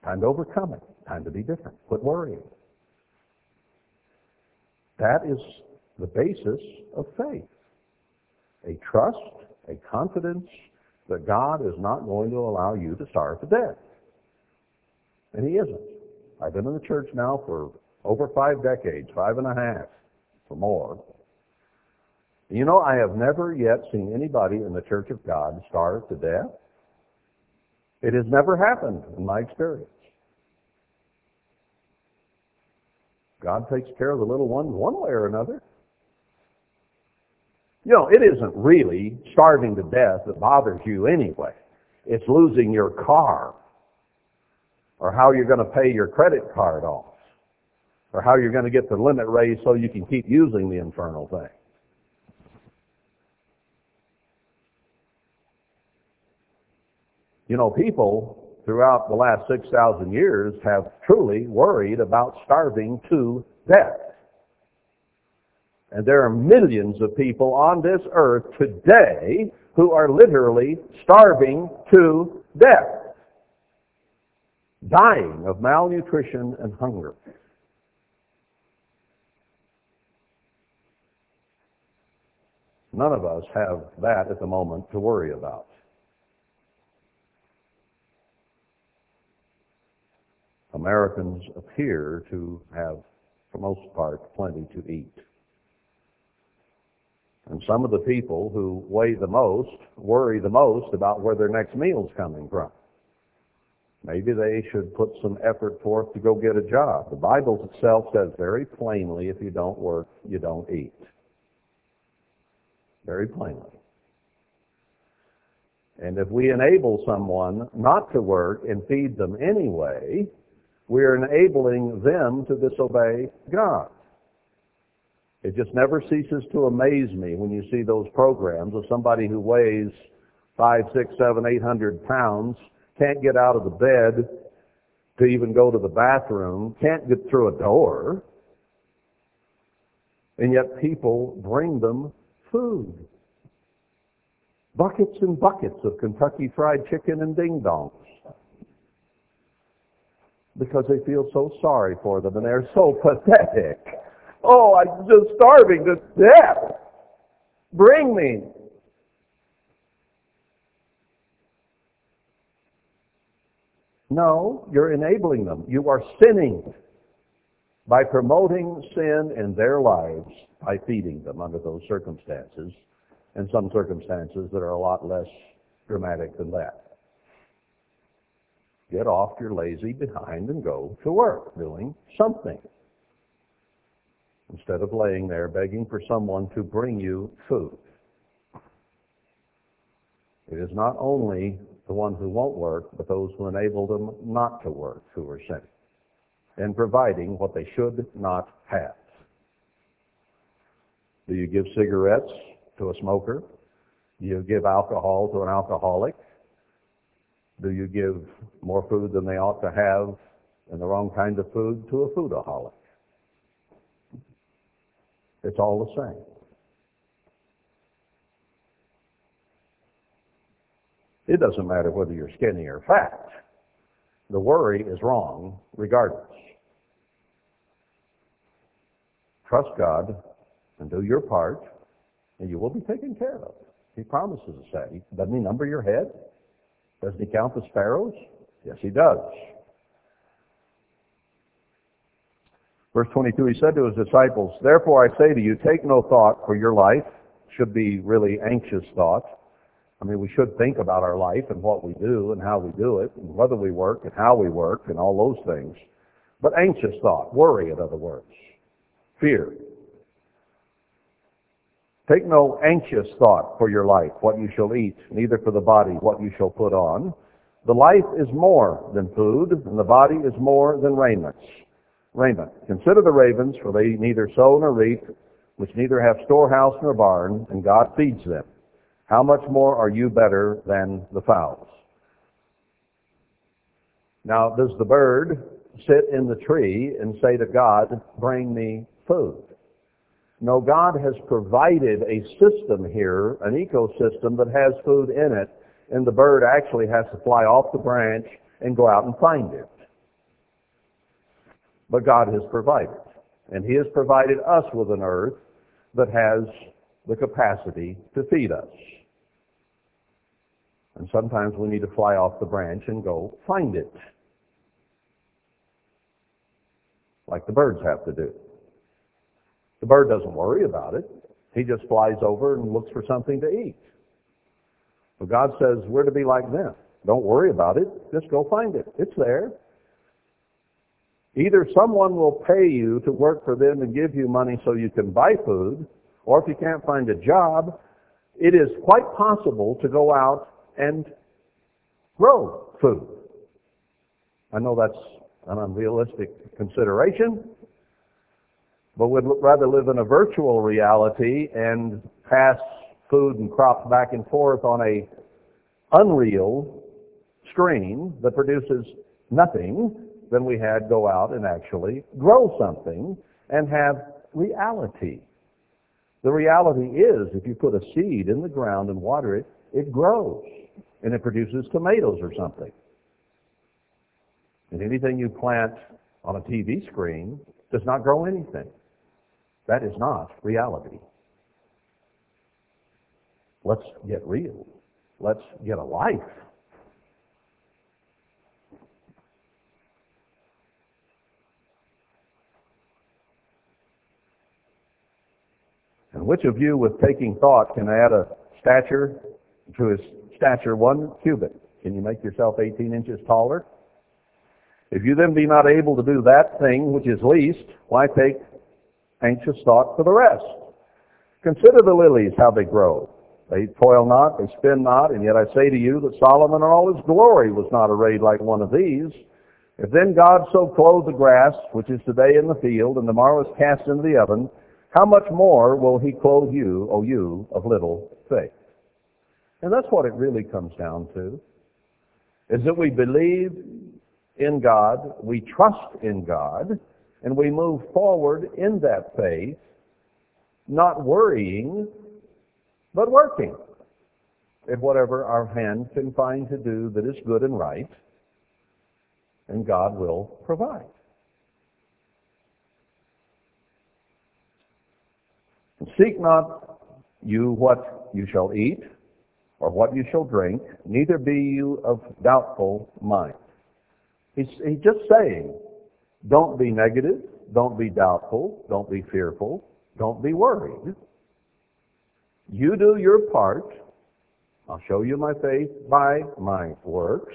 Time to overcome it. Time to be different. Quit worrying. That is the basis of faith. A trust, a confidence that God is not going to allow you to starve to death. And He isn't. I've been in the church now for over five decades, five and a half or more. You know, I have never yet seen anybody in the Church of God starve to death. It has never happened in my experience. God takes care of the little ones one way or another. You know, it isn't really starving to death that bothers you anyway. It's losing your car or how you're going to pay your credit card off or how you're going to get the limit raised so you can keep using the infernal thing. You know, people throughout the last 6,000 years have truly worried about starving to death. And there are millions of people on this earth today who are literally starving to death, dying of malnutrition and hunger. None of us have that at the moment to worry about. Americans appear to have, for most part, plenty to eat. And some of the people who weigh the most worry the most about where their next meal's coming from. Maybe they should put some effort forth to go get a job. The Bible itself says very plainly, if you don't work, you don't eat. Very plainly. And if we enable someone not to work and feed them anyway, we are enabling them to disobey God. It just never ceases to amaze me when you see those programs of somebody who weighs five, six, seven, eight hundred pounds, can't get out of the bed to even go to the bathroom, can't get through a door, and yet people bring them food. Buckets and buckets of Kentucky Fried Chicken and ding dongs. Because they feel so sorry for them and they're so <laughs> pathetic. Oh, I'm just starving to death. Bring me. No, you're enabling them. You are sinning by promoting sin in their lives by feeding them under those circumstances and some circumstances that are a lot less dramatic than that. Get off your lazy behind and go to work doing something instead of laying there begging for someone to bring you food. It is not only the ones who won't work, but those who enable them not to work who are sinning and providing what they should not have. Do you give cigarettes to a smoker? Do you give alcohol to an alcoholic? Do you give more food than they ought to have and the wrong kind of food to a foodaholic? It's all the same. It doesn't matter whether you're skinny or fat. The worry is wrong regardless. Trust God and do your part, and you will be taken care of. He promises us that. Doesn't he number your head? Doesn't he count the sparrows? Yes, he does. Verse 22, he said to his disciples, Therefore I say to you, take no thought for your life. Should be really anxious thought. I mean, we should think about our life and what we do and how we do it and whether we work and how we work and all those things. But anxious thought, worry in other words, fear. Take no anxious thought for your life, what you shall eat, neither for the body, what you shall put on. The life is more than food, and the body is more than raiment. Raiment. Consider the ravens, for they neither sow nor reap, which neither have storehouse nor barn, and God feeds them. How much more are you better than the fowls? Now, does the bird sit in the tree and say to God, bring me food? No, God has provided a system here, an ecosystem that has food in it, and the bird actually has to fly off the branch and go out and find it. But God has provided. And He has provided us with an earth that has the capacity to feed us. And sometimes we need to fly off the branch and go find it. Like the birds have to do. The bird doesn't worry about it. He just flies over and looks for something to eat. But God says we're to be like them. Don't worry about it. Just go find it. It's there. Either someone will pay you to work for them and give you money so you can buy food, or if you can't find a job, it is quite possible to go out and grow food. I know that's an unrealistic consideration, but we'd rather live in a virtual reality and pass food and crops back and forth on a unreal screen that produces nothing than we had go out and actually grow something and have reality. The reality is if you put a seed in the ground and water it, it grows and it produces tomatoes or something. And anything you plant on a TV screen does not grow anything. That is not reality. Let's get real. Let's get a life. And which of you with taking thought can add a stature to his stature one cubit? Can you make yourself 18 inches taller? If you then be not able to do that thing which is least, why take anxious thought for the rest. Consider the lilies, how they grow. They toil not, they spin not, and yet I say to you that Solomon in all his glory was not arrayed like one of these. If then God so clothe the grass, which is today in the field, and tomorrow is cast into the oven, how much more will he clothe you, O you of little faith? And that's what it really comes down to, is that we believe in God, we trust in God, and we move forward in that faith, not worrying, but working at whatever our hand can find to do that is good and right, and God will provide. Seek not you what you shall eat, or what you shall drink, neither be you of doubtful mind. He's, he's just saying, don't be negative, don't be doubtful, don't be fearful, don't be worried. You do your part. I'll show you my faith by my works.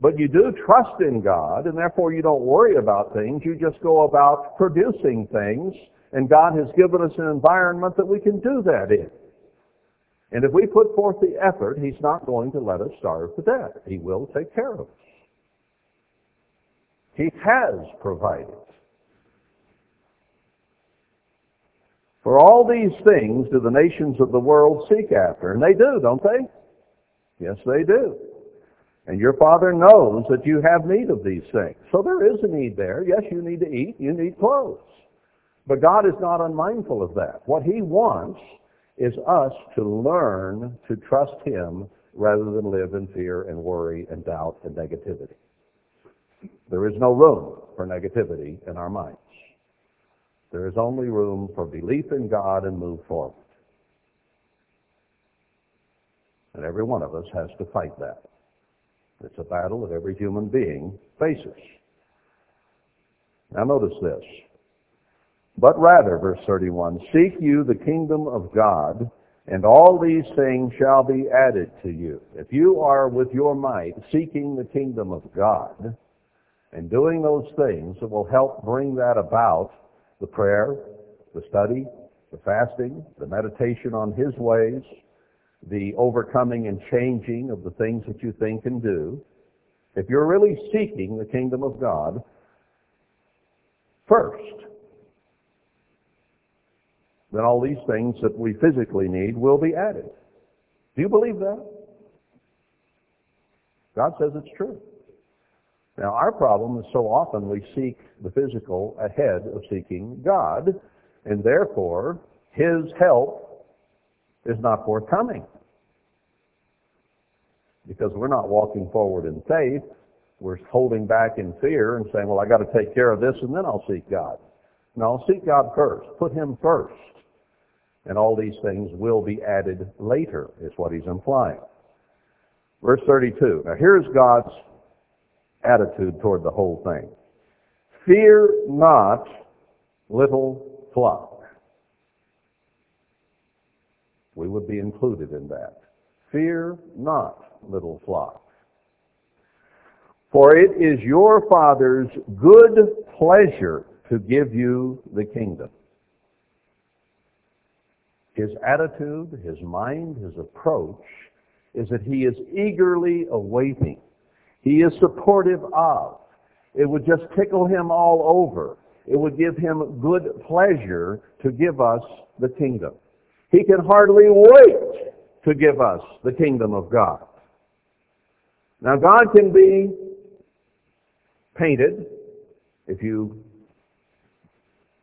But you do trust in God, and therefore you don't worry about things. You just go about producing things, and God has given us an environment that we can do that in. And if we put forth the effort, He's not going to let us starve to death. He will take care of us. He has provided. For all these things do the nations of the world seek after. And they do, don't they? Yes, they do. And your Father knows that you have need of these things. So there is a need there. Yes, you need to eat. You need clothes. But God is not unmindful of that. What He wants is us to learn to trust Him rather than live in fear and worry and doubt and negativity. There is no room for negativity in our minds. There is only room for belief in God and move forward. And every one of us has to fight that. It's a battle that every human being faces. Now notice this. But rather, verse 31, seek you the kingdom of God, and all these things shall be added to you. If you are with your might seeking the kingdom of God, and doing those things that will help bring that about, the prayer, the study, the fasting, the meditation on His ways, the overcoming and changing of the things that you think and do, if you're really seeking the kingdom of God, first, then all these things that we physically need will be added. Do you believe that? God says it's true. Now, our problem is so often we seek the physical ahead of seeking God, and therefore, His help is not forthcoming. Because we're not walking forward in faith, we're holding back in fear and saying, well, I got to take care of this and then I'll seek God. No, I'll seek God first. Put Him first. And all these things will be added later, is what He's implying. Verse 32. Now here's God's attitude toward the whole thing. Fear not, little flock. We would be included in that. Fear not, little flock. For it is your Father's good pleasure to give you the kingdom. His attitude, his mind, his approach is that he is eagerly awaiting he is supportive of. It would just tickle him all over. It would give him good pleasure to give us the kingdom. He can hardly wait to give us the kingdom of God. Now God can be painted if you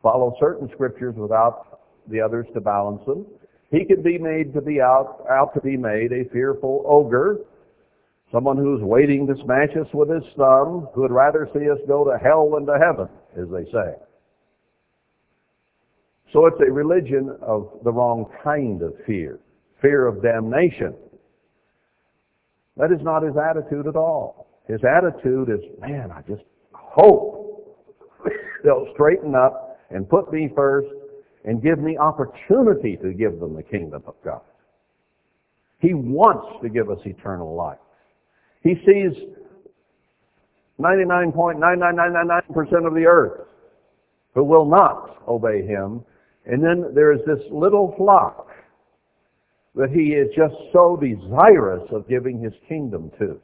follow certain scriptures without the others to balance them. He could be made to be out, out to be made a fearful ogre Someone who's waiting to smash us with his thumb, who would rather see us go to hell than to heaven, as they say. So it's a religion of the wrong kind of fear, fear of damnation. That is not his attitude at all. His attitude is, man, I just hope <laughs> they'll straighten up and put me first and give me opportunity to give them the kingdom of God. He wants to give us eternal life. He sees 99.99999% of the earth who will not obey him. And then there is this little flock that he is just so desirous of giving his kingdom to.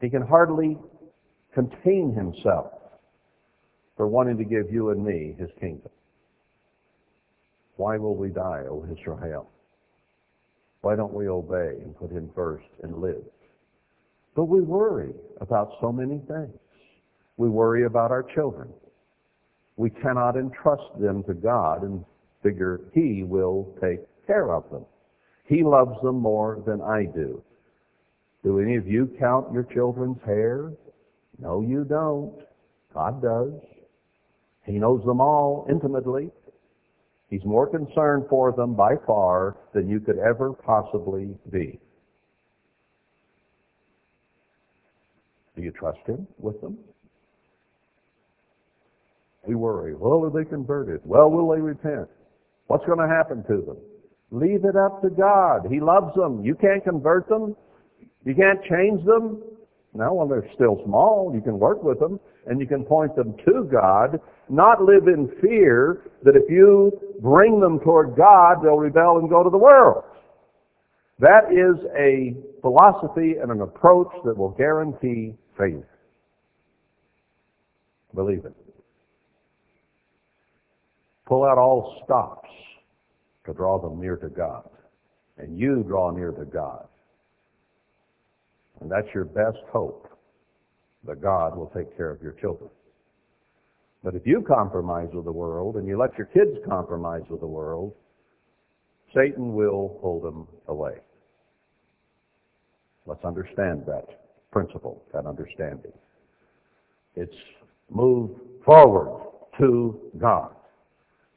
He can hardly contain himself. For wanting to give you and me his kingdom. Why will we die, O Israel? Why don't we obey and put him first and live? But we worry about so many things. We worry about our children. We cannot entrust them to God and figure he will take care of them. He loves them more than I do. Do any of you count your children's hair? No, you don't. God does. He knows them all intimately. He's more concerned for them by far than you could ever possibly be. Do you trust him with them? We worry. Well, are they converted? Well, will they repent? What's going to happen to them? Leave it up to God. He loves them. You can't convert them. You can't change them. Now, when they're still small, you can work with them and you can point them to God, not live in fear that if you bring them toward God, they'll rebel and go to the world. That is a philosophy and an approach that will guarantee failure. Believe it. Pull out all stops to draw them near to God. And you draw near to God. And that's your best hope that God will take care of your children. But if you compromise with the world and you let your kids compromise with the world, Satan will pull them away. Let's understand that principle, that understanding. It's move forward to God.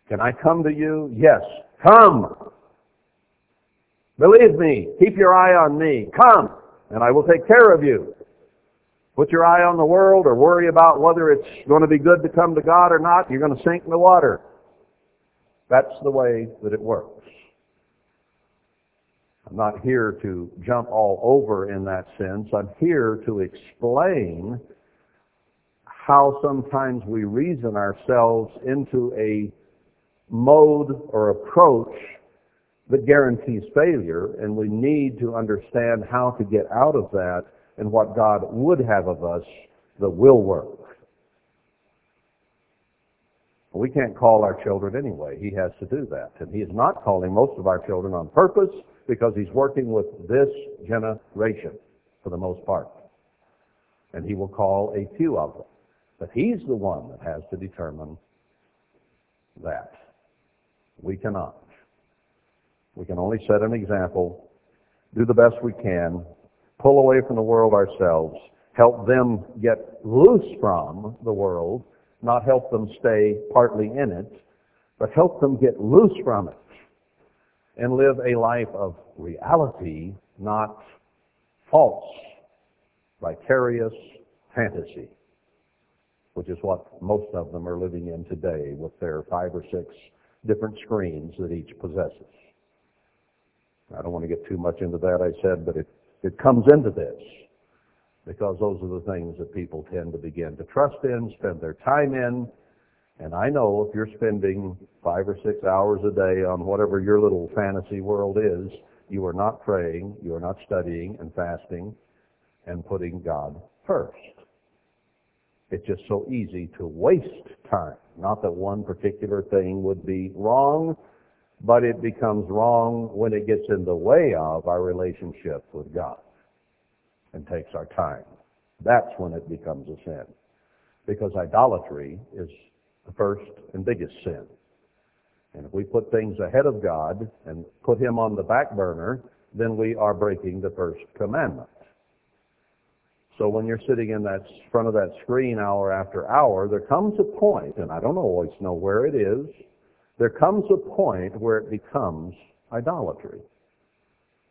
Can I come to you? Yes. Come. Believe me. Keep your eye on me. Come, and I will take care of you. Put your eye on the world or worry about whether it's going to be good to come to God or not, you're going to sink in the water. That's the way that it works. I'm not here to jump all over in that sense. I'm here to explain how sometimes we reason ourselves into a mode or approach that guarantees failure, and we need to understand how to get out of that and what God would have of us that will work. We can't call our children anyway. He has to do that. And he is not calling most of our children on purpose because he's working with this generation for the most part. And he will call a few of them. But he's the one that has to determine that. We cannot. We can only set an example, do the best we can, pull away from the world ourselves, help them get loose from the world, not help them stay partly in it, but help them get loose from it and live a life of reality, not false, vicarious fantasy, which is what most of them are living in today with their five or six different screens that each possesses. I don't want to get too much into that, I said, but it, it comes into this because those are the things that people tend to begin to trust in, spend their time in. And I know if you're spending five or six hours a day on whatever your little fantasy world is, you are not praying, you are not studying and fasting and putting God first. It's just so easy to waste time. Not that one particular thing would be wrong, but it becomes wrong when it gets in the way of our relationship with God and takes our time. That's when it becomes a sin. Because idolatry is the first and biggest sin. And if we put things ahead of God and put Him on the back burner, then we are breaking the first commandment. So when you're sitting in that front of that screen hour after hour, there comes a point, and I don't always know where it is, there comes a point where it becomes idolatry.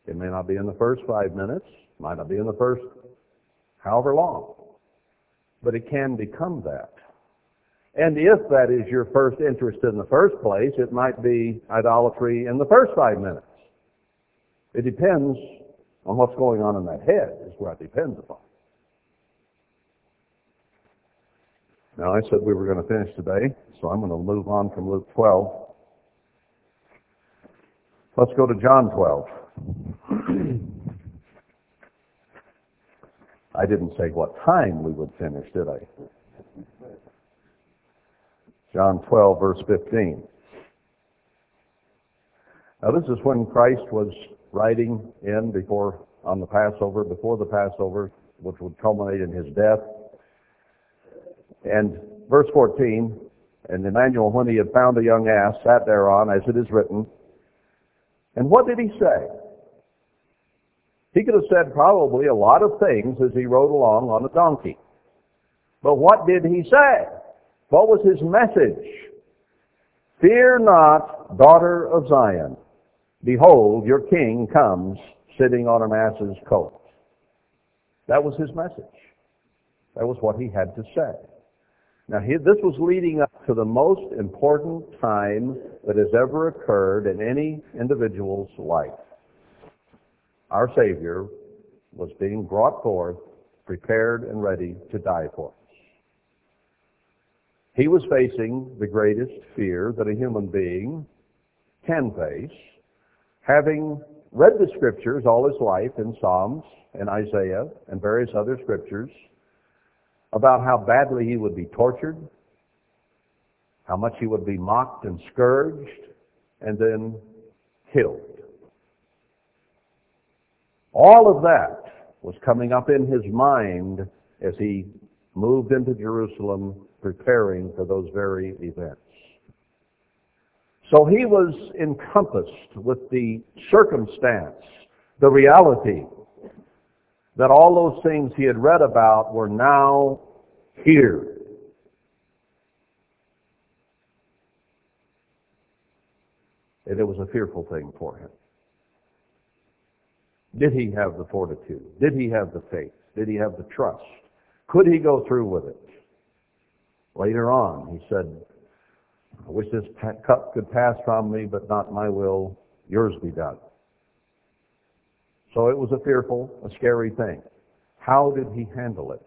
It may not be in the first five minutes, might not be in the first however long, but it can become that. And if that is your first interest in the first place, it might be idolatry in the first five minutes. It depends on what's going on in that head, is what it depends upon. Now, I said we were going to finish today, so I'm going to move on from Luke 12. Let's go to John 12. <clears throat> I didn't say what time we would finish, did I? John 12, verse 15. Now this is when Christ was riding in before, on the Passover, before the Passover, which would culminate in his death. And verse 14, and Emmanuel, when he had found a young ass, sat thereon, as it is written. And what did he say? He could have said probably a lot of things as he rode along on a donkey. But what did he say? What was his message? Fear not, daughter of Zion. Behold, your king comes sitting on an ass's coat. That was his message. That was what he had to say. Now, he, this was leading up to the most important time that has ever occurred in any individual's life. Our Savior was being brought forth, prepared and ready to die for us. He was facing the greatest fear that a human being can face, having read the scriptures all his life in Psalms and Isaiah and various other scriptures about how badly he would be tortured, how much he would be mocked and scourged, and then killed. All of that was coming up in his mind as he moved into Jerusalem preparing for those very events. So he was encompassed with the circumstance, the reality, that all those things he had read about were now here. And it was a fearful thing for him. Did he have the fortitude? Did he have the faith? Did he have the trust? Could he go through with it? Later on, he said, I wish this cup could pass from me, but not my will, yours be done. So it was a fearful, a scary thing. How did he handle it?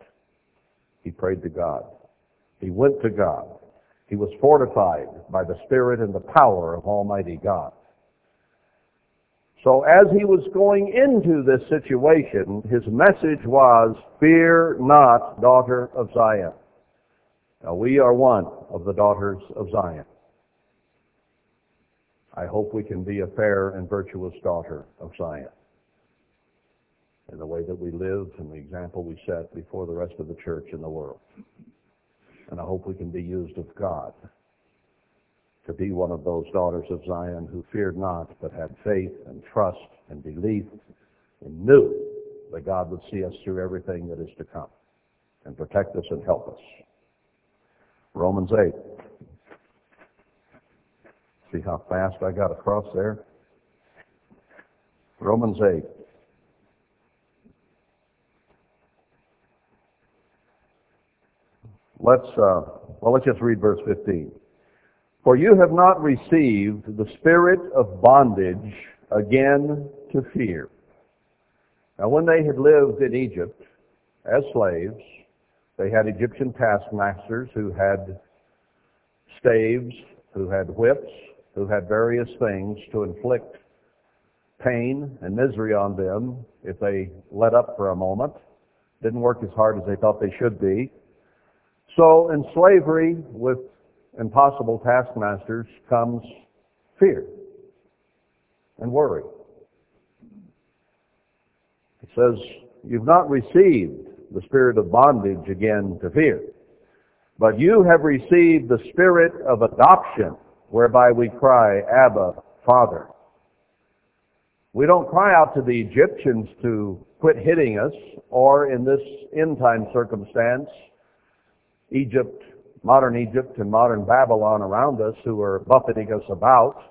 He prayed to God. He went to God. He was fortified by the Spirit and the power of Almighty God. So as he was going into this situation, his message was, Fear not, daughter of Zion. Now we are one of the daughters of Zion. I hope we can be a fair and virtuous daughter of Zion in the way that we live and the example we set before the rest of the church in the world. And I hope we can be used of God to be one of those daughters of Zion who feared not, but had faith and trust and belief and knew that God would see us through everything that is to come and protect us and help us. Romans 8. See how fast I got across there? Romans 8. Let's, uh, well, let's just read verse 15. For you have not received the spirit of bondage again to fear. Now when they had lived in Egypt as slaves, they had Egyptian taskmasters who had staves, who had whips, who had various things to inflict pain and misery on them if they let up for a moment, didn't work as hard as they thought they should be. So in slavery with impossible taskmasters comes fear and worry. It says, you've not received the spirit of bondage again to fear, but you have received the spirit of adoption, whereby we cry, Abba, Father. We don't cry out to the Egyptians to quit hitting us, or in this end time circumstance, Egypt modern Egypt and modern Babylon around us who are buffeting us about.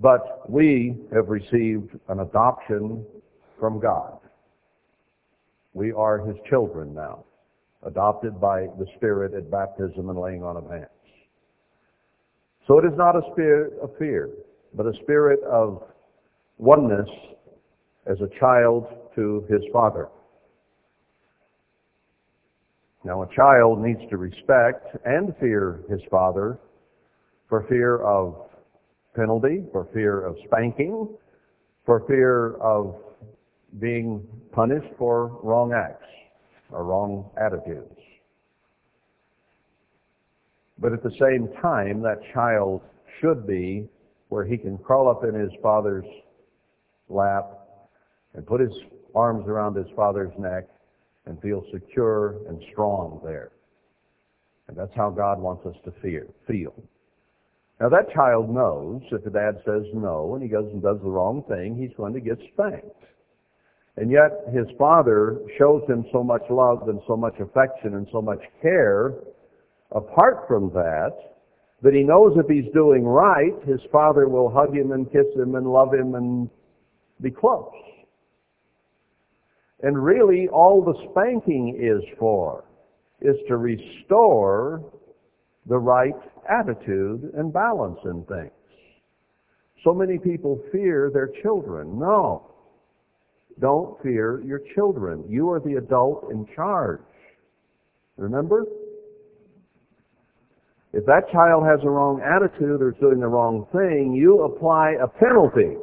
But we have received an adoption from God. We are His children now, adopted by the Spirit at baptism and laying on of hands. So it is not a spirit of fear, but a spirit of oneness as a child to his father. Now a child needs to respect and fear his father for fear of penalty, for fear of spanking, for fear of being punished for wrong acts or wrong attitudes. But at the same time, that child should be where he can crawl up in his father's lap and put his arms around his father's neck and feel secure and strong there. And that's how God wants us to fear, feel. Now that child knows if the dad says no and he goes and does the wrong thing, he's going to get spanked. And yet his father shows him so much love and so much affection and so much care apart from that, that he knows if he's doing right, his father will hug him and kiss him and love him and be close. And really all the spanking is for is to restore the right attitude and balance in things. So many people fear their children. No. Don't fear your children. You are the adult in charge. Remember? If that child has a wrong attitude or is doing the wrong thing, you apply a penalty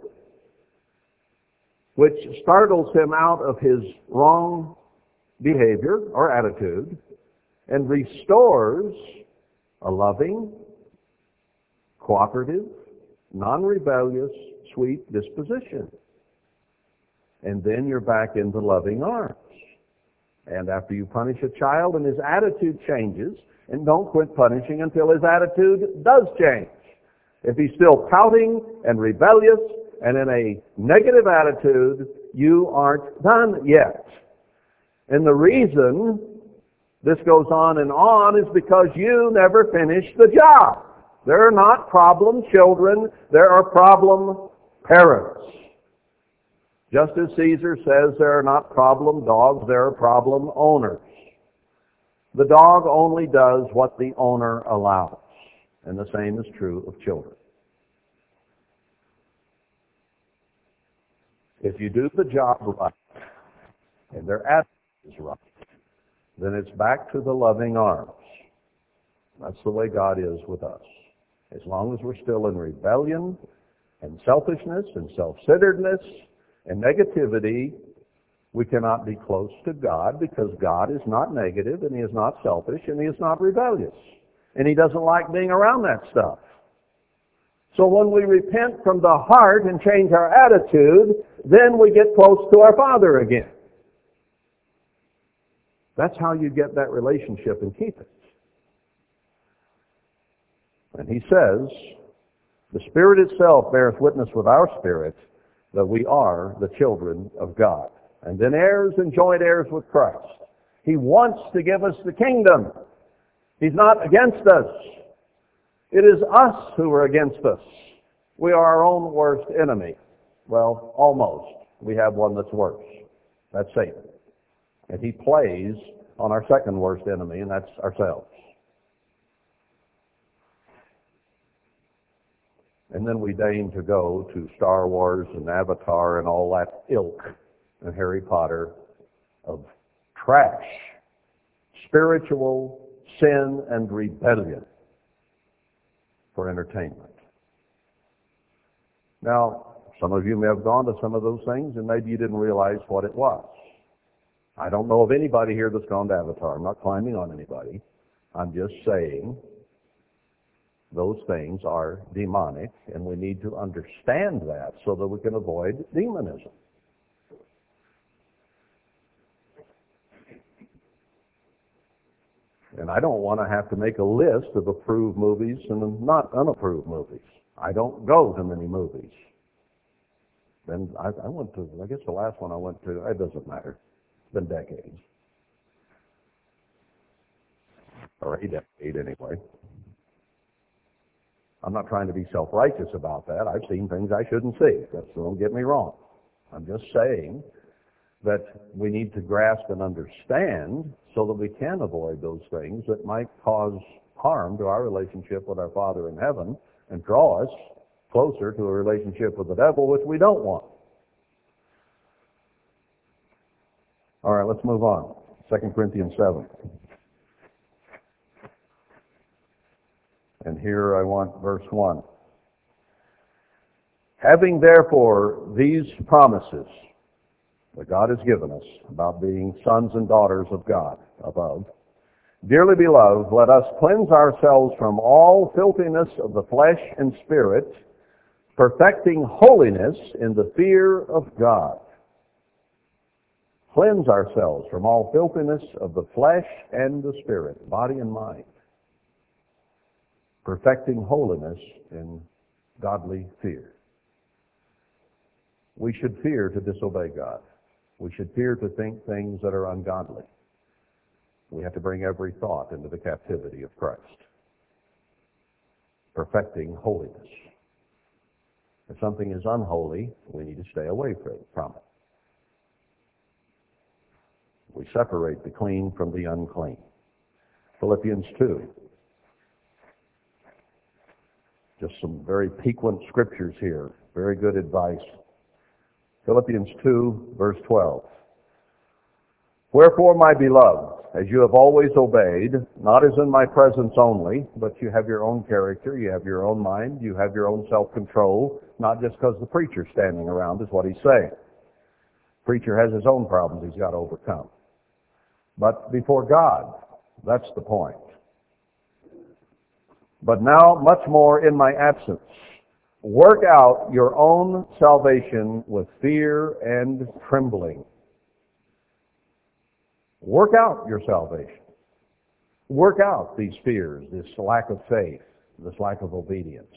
which startles him out of his wrong behavior or attitude and restores a loving, cooperative, non-rebellious, sweet disposition. And then you're back into loving arms. And after you punish a child and his attitude changes, and don't quit punishing until his attitude does change. If he's still pouting and rebellious and in a negative attitude, you aren't done yet. And the reason this goes on and on is because you never finish the job. There are not problem children, there are problem parents. Just as Cesar says there are not problem dogs, there are problem owners. The dog only does what the owner allows. And the same is true of children. If you do the job right, and their attitude is right, then it's back to the loving arms. That's the way God is with us. As long as we're still in rebellion and selfishness and self-centeredness and negativity, we cannot be close to God because God is not negative and He is not selfish and He is not rebellious. And He doesn't like being around that stuff. So when we repent from the heart and change our attitude, then we get close to our Father again. That's how you get that relationship and keep it. And he says, the Spirit itself beareth witness with our spirit that we are the children of God. And then heirs and joint heirs with Christ. He wants to give us the kingdom. He's not against us. It is us who are against us. We are our own worst enemy. Well, almost. We have one that's worse. That's Satan. And he plays on our second worst enemy, and that's ourselves. And then we deign to go to Star Wars and Avatar and all that ilk and Harry Potter of trash, spiritual sin and rebellion for entertainment. Now, some of you may have gone to some of those things and maybe you didn't realize what it was. I don't know of anybody here that's gone to Avatar. I'm not climbing on anybody. I'm just saying those things are demonic and we need to understand that so that we can avoid demonism. And I don't want to have to make a list of approved movies and not unapproved movies. I don't go to many movies. Then I, I went to, I guess the last one I went to, it doesn't matter. It's been decades. Or a decade anyway. I'm not trying to be self-righteous about that. I've seen things I shouldn't see. That's, don't get me wrong. I'm just saying that we need to grasp and understand so that we can avoid those things that might cause harm to our relationship with our Father in heaven and draw us closer to a relationship with the devil, which we don't want. All right, let's move on. 2 Corinthians 7. And here I want verse 1. Having therefore these promises, that God has given us about being sons and daughters of God above. Dearly beloved, let us cleanse ourselves from all filthiness of the flesh and spirit, perfecting holiness in the fear of God. Cleanse ourselves from all filthiness of the flesh and the spirit, body and mind, perfecting holiness in godly fear. We should fear to disobey God. We should fear to think things that are ungodly. We have to bring every thought into the captivity of Christ. Perfecting holiness. If something is unholy, we need to stay away from it. We separate the clean from the unclean. Philippians 2. Just some very piquant scriptures here. Very good advice. Philippians 2, verse 12. Wherefore, my beloved, as you have always obeyed, not as in my presence only, but you have your own character, you have your own mind, you have your own self-control, not just because the preacher's standing around is what he's saying. Preacher has his own problems he's got to overcome. But before God, that's the point. But now, much more in my absence, work out your own salvation with fear and trembling. Work out your salvation. Work out these fears, this lack of faith, this lack of obedience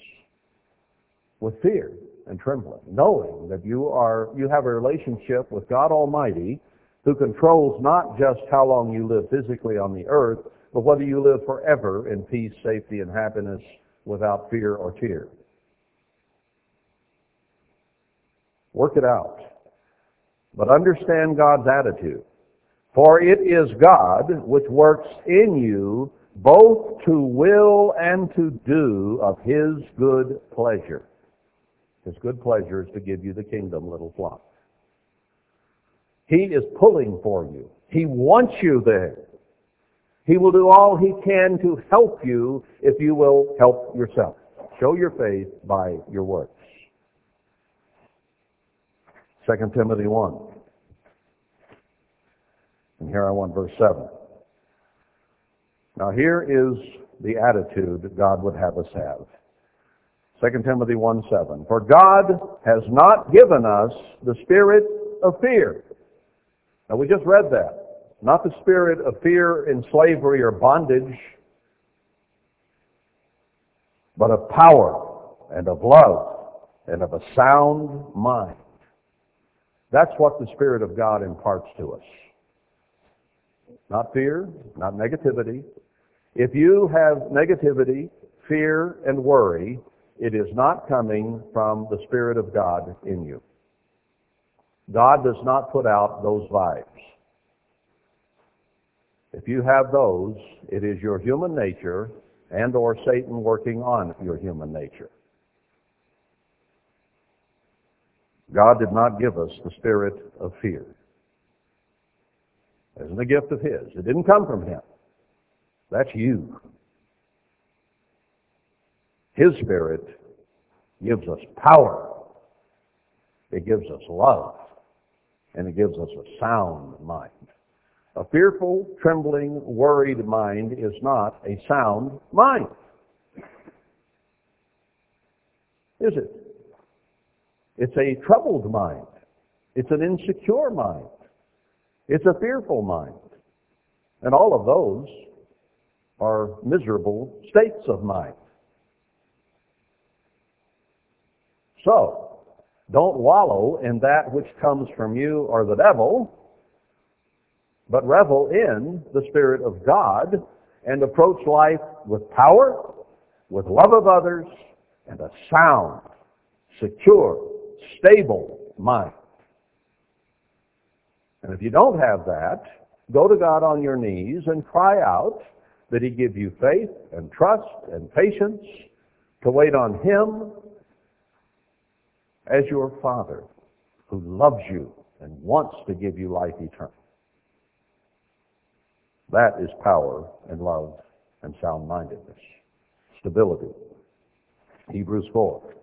with fear and trembling, knowing that you are you have a relationship with God Almighty who controls not just how long you live physically on the earth, but whether you live forever in peace, safety, and happiness without fear or tear. Work it out. But understand God's attitude. For it is God which works in you both to will and to do of his good pleasure. His good pleasure is to give you the kingdom, little flock. He is pulling for you. He wants you there. He will do all he can to help you if you will help yourself. Show your faith by your works. 2 Timothy 1. And here I want verse 7. Now here is the attitude that God would have us have. 2 Timothy 1 7. For God has not given us the spirit of fear. Now we just read that. Not the spirit of fear in slavery or bondage, but of power and of love and of a sound mind. That's what the Spirit of God imparts to us. Not fear, not negativity. If you have negativity, fear, and worry, it is not coming from the Spirit of God in you. God does not put out those vibes. If you have those, it is your human nature and or Satan working on your human nature. God did not give us the spirit of fear. It isn't a gift of His. It didn't come from Him. That's you. His Spirit gives us power. It gives us love. And it gives us a sound mind. A fearful, trembling, worried mind is not a sound mind. Is it? It's a troubled mind. It's an insecure mind. It's a fearful mind. And all of those are miserable states of mind. So, don't wallow in that which comes from you or the devil, but revel in the Spirit of God and approach life with power, with love of others, and a sound, secure, stable mind. And if you don't have that, go to God on your knees and cry out that He give you faith and trust and patience to wait on Him as your Father who loves you and wants to give you life eternal. That is power and love and sound-mindedness. Stability. Hebrews 4.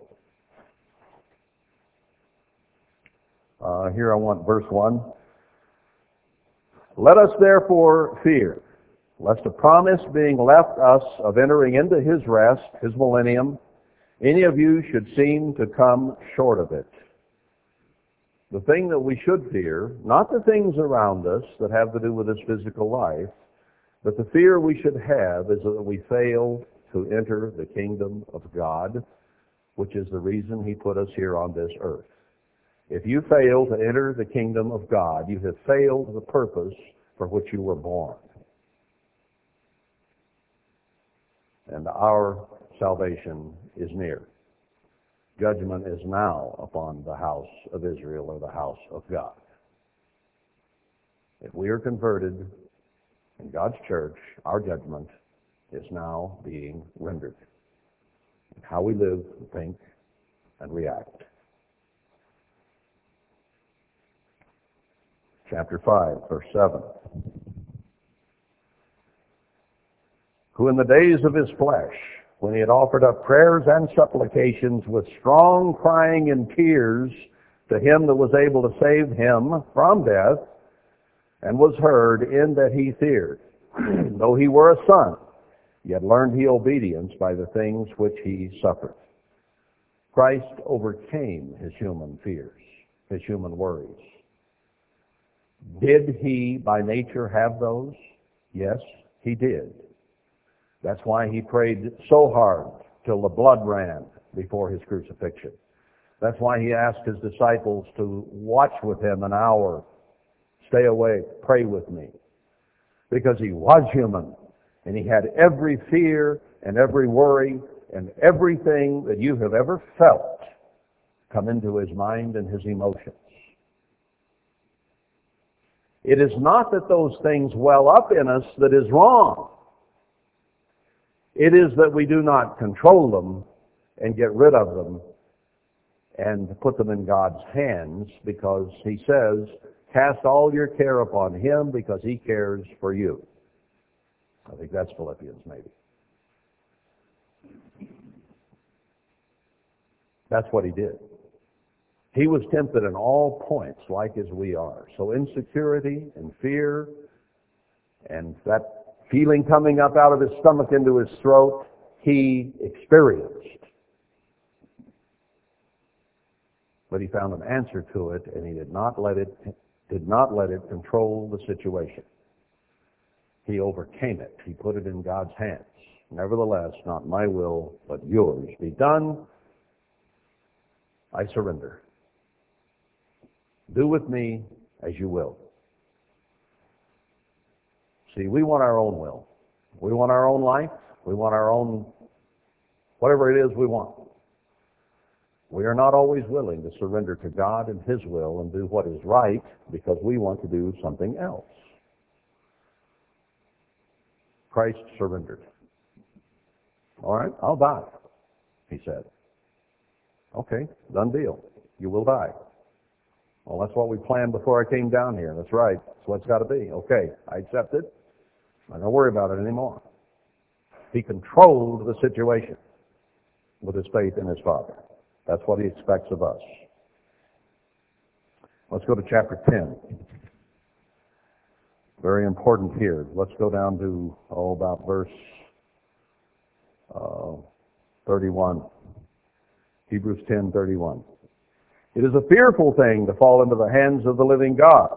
Uh, here I want verse 1. Let us therefore fear, lest a promise being left us of entering into his rest, his millennium, any of you should seem to come short of it. The thing that we should fear, not the things around us that have to do with this physical life, but the fear we should have is that we fail to enter the kingdom of God, which is the reason he put us here on this earth. If you fail to enter the kingdom of God, you have failed the purpose for which you were born. And our salvation is near. Judgment is now upon the house of Israel or the house of God. If we are converted in God's church, our judgment is now being rendered. How we live, think, and react. Chapter 5, verse 7. Who in the days of his flesh, when he had offered up prayers and supplications with strong crying and tears to him that was able to save him from death, and was heard in that he feared. <clears throat> Though he were a son, yet learned he obedience by the things which he suffered. Christ overcame his human fears, his human worries. Did he by nature have those? Yes, he did. That's why he prayed so hard till the blood ran before his crucifixion. That's why he asked his disciples to watch with him an hour Stay awake. Pray with me. Because he was human. And he had every fear and every worry and everything that you have ever felt come into his mind and his emotions. It is not that those things well up in us that is wrong. It is that we do not control them and get rid of them and put them in God's hands because he says Cast all your care upon him because he cares for you. I think that's Philippians, maybe. That's what he did. He was tempted in all points like as we are. So insecurity and fear and that feeling coming up out of his stomach into his throat, he experienced. But he found an answer to it and he did not let it did not let it control the situation. He overcame it. He put it in God's hands. Nevertheless, not my will, but yours be done. I surrender. Do with me as you will. See, we want our own will. We want our own life. We want our own, whatever it is we want. We are not always willing to surrender to God and His will and do what is right because we want to do something else. Christ surrendered. All right, I'll die, he said. Okay, done deal. You will die. Well, that's what we planned before I came down here. That's right. That's what it's got to be. Okay, I accept it. I don't worry about it anymore. He controlled the situation with his faith in his Father. That's what he expects of us. Let's go to chapter 10. Very important here. Let's go down to, oh, about verse uh, 31. Hebrews 10, 31. It is a fearful thing to fall into the hands of the living God.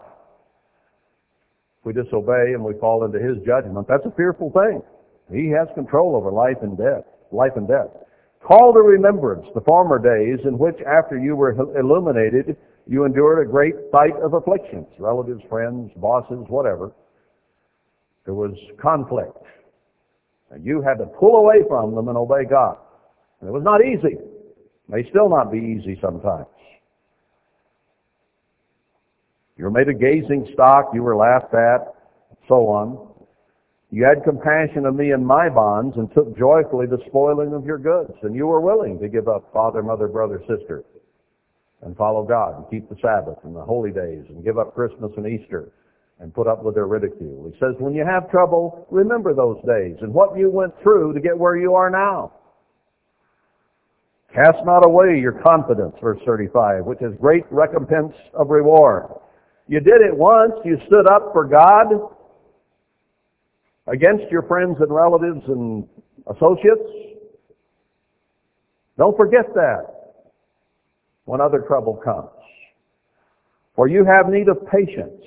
We disobey and we fall into his judgment, that's a fearful thing. He has control over life and death, life and death. Call to remembrance the former days in which, after you were illuminated, you endured a great fight of afflictions, relatives, friends, bosses, whatever. There was conflict. And you had to pull away from them and obey God. And it was not easy. It may still not be easy sometimes. You were made a gazing stock, you were laughed at, so on. You had compassion of me in my bonds and took joyfully the spoiling of your goods. And you were willing to give up father, mother, brother, sister and follow God and keep the Sabbath and the holy days and give up Christmas and Easter and put up with their ridicule. He says, when you have trouble, remember those days and what you went through to get where you are now. Cast not away your confidence, verse 35, which is great recompense of reward. You did it once, you stood up for God, against your friends and relatives and associates. Don't forget that when other trouble comes. For you have need of patience,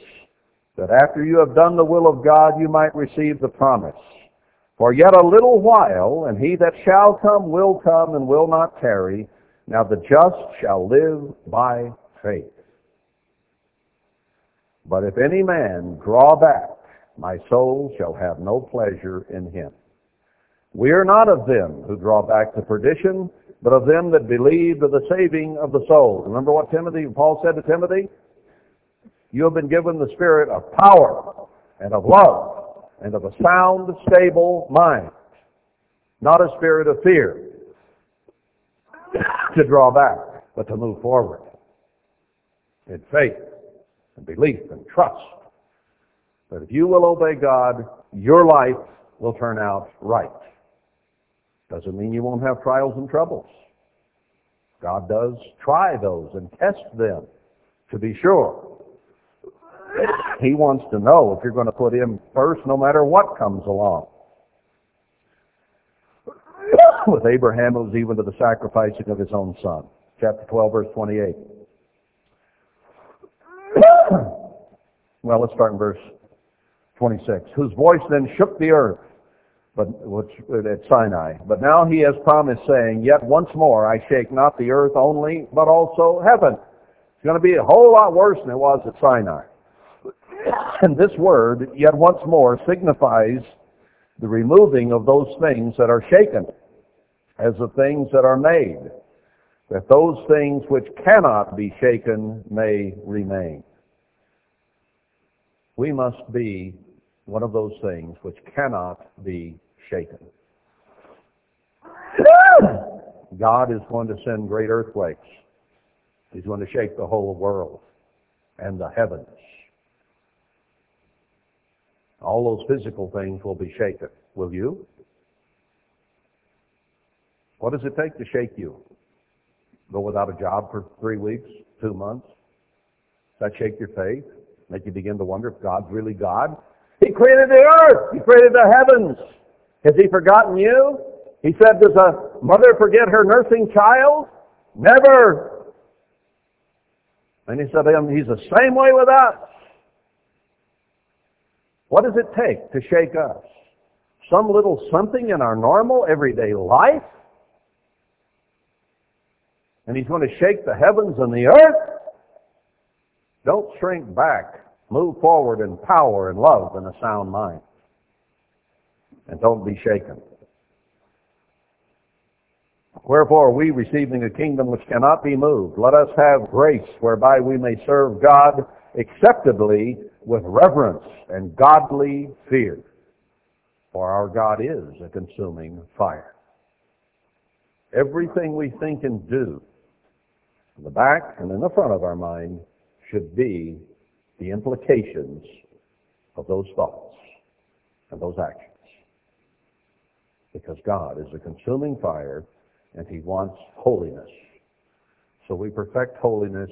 that after you have done the will of God, you might receive the promise. For yet a little while, and he that shall come will come and will not tarry. Now the just shall live by faith. But if any man draw back, my soul shall have no pleasure in him. We are not of them who draw back to perdition, but of them that believe to the saving of the soul. Remember what Timothy, Paul said to Timothy? You have been given the spirit of power and of love and of a sound, stable mind, not a spirit of fear to draw back, but to move forward in faith and belief and trust. But if you will obey God, your life will turn out right. Doesn't mean you won't have trials and troubles. God does try those and test them to be sure. He wants to know if you're going to put him first no matter what comes along. <coughs> With Abraham, it was even to the sacrificing of his own son. Chapter 12, verse 28. Well, let's start in verse 26. Whose voice then shook the earth but which, at Sinai. But now he has promised, saying, Yet once more I shake not the earth only, but also heaven. It's going to be a whole lot worse than it was at Sinai. <coughs> And this word, yet once more, signifies the removing of those things that are shaken as the things that are made, that those things which cannot be shaken may remain. We must be one of those things which cannot be shaken. <coughs> God is going to send great earthquakes. He's going to shake the whole world and the heavens. All those physical things will be shaken. Will you? What does it take to shake you? Go without a job for three weeks, two months? Does that shake your faith? Make you begin to wonder if God's really God? He created the earth. He created the heavens. Has he forgotten you? He said, does a mother forget her nursing child? Never. And he said, he's the same way with us. What does it take to shake us? Some little something in our normal everyday life? And he's going to shake the heavens and the earth? Don't shrink back. Move forward in power and love and a sound mind. And don't be shaken. Wherefore, we receiving a kingdom which cannot be moved, let us have grace whereby we may serve God acceptably with reverence and godly fear. For our God is a consuming fire. Everything we think and do, in the back and in the front of our mind, should be the implications of those thoughts and those actions. Because God is a consuming fire and He wants holiness. So we perfect holiness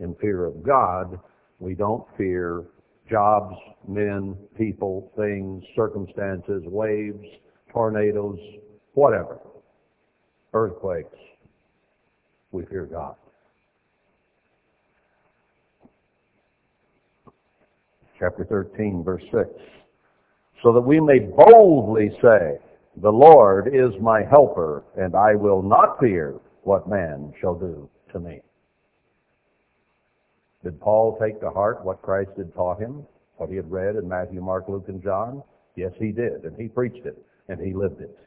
in fear of God. We don't fear jobs, men, people, things, circumstances, waves, tornadoes, whatever. Earthquakes. We fear God. Chapter 13, verse 6. So that we may boldly say, The Lord is my helper, and I will not fear what man shall do to me. Did Paul take to heart what Christ had taught him? What he had read in Matthew, Mark, Luke, and John? Yes, he did, and he preached it, and he lived it.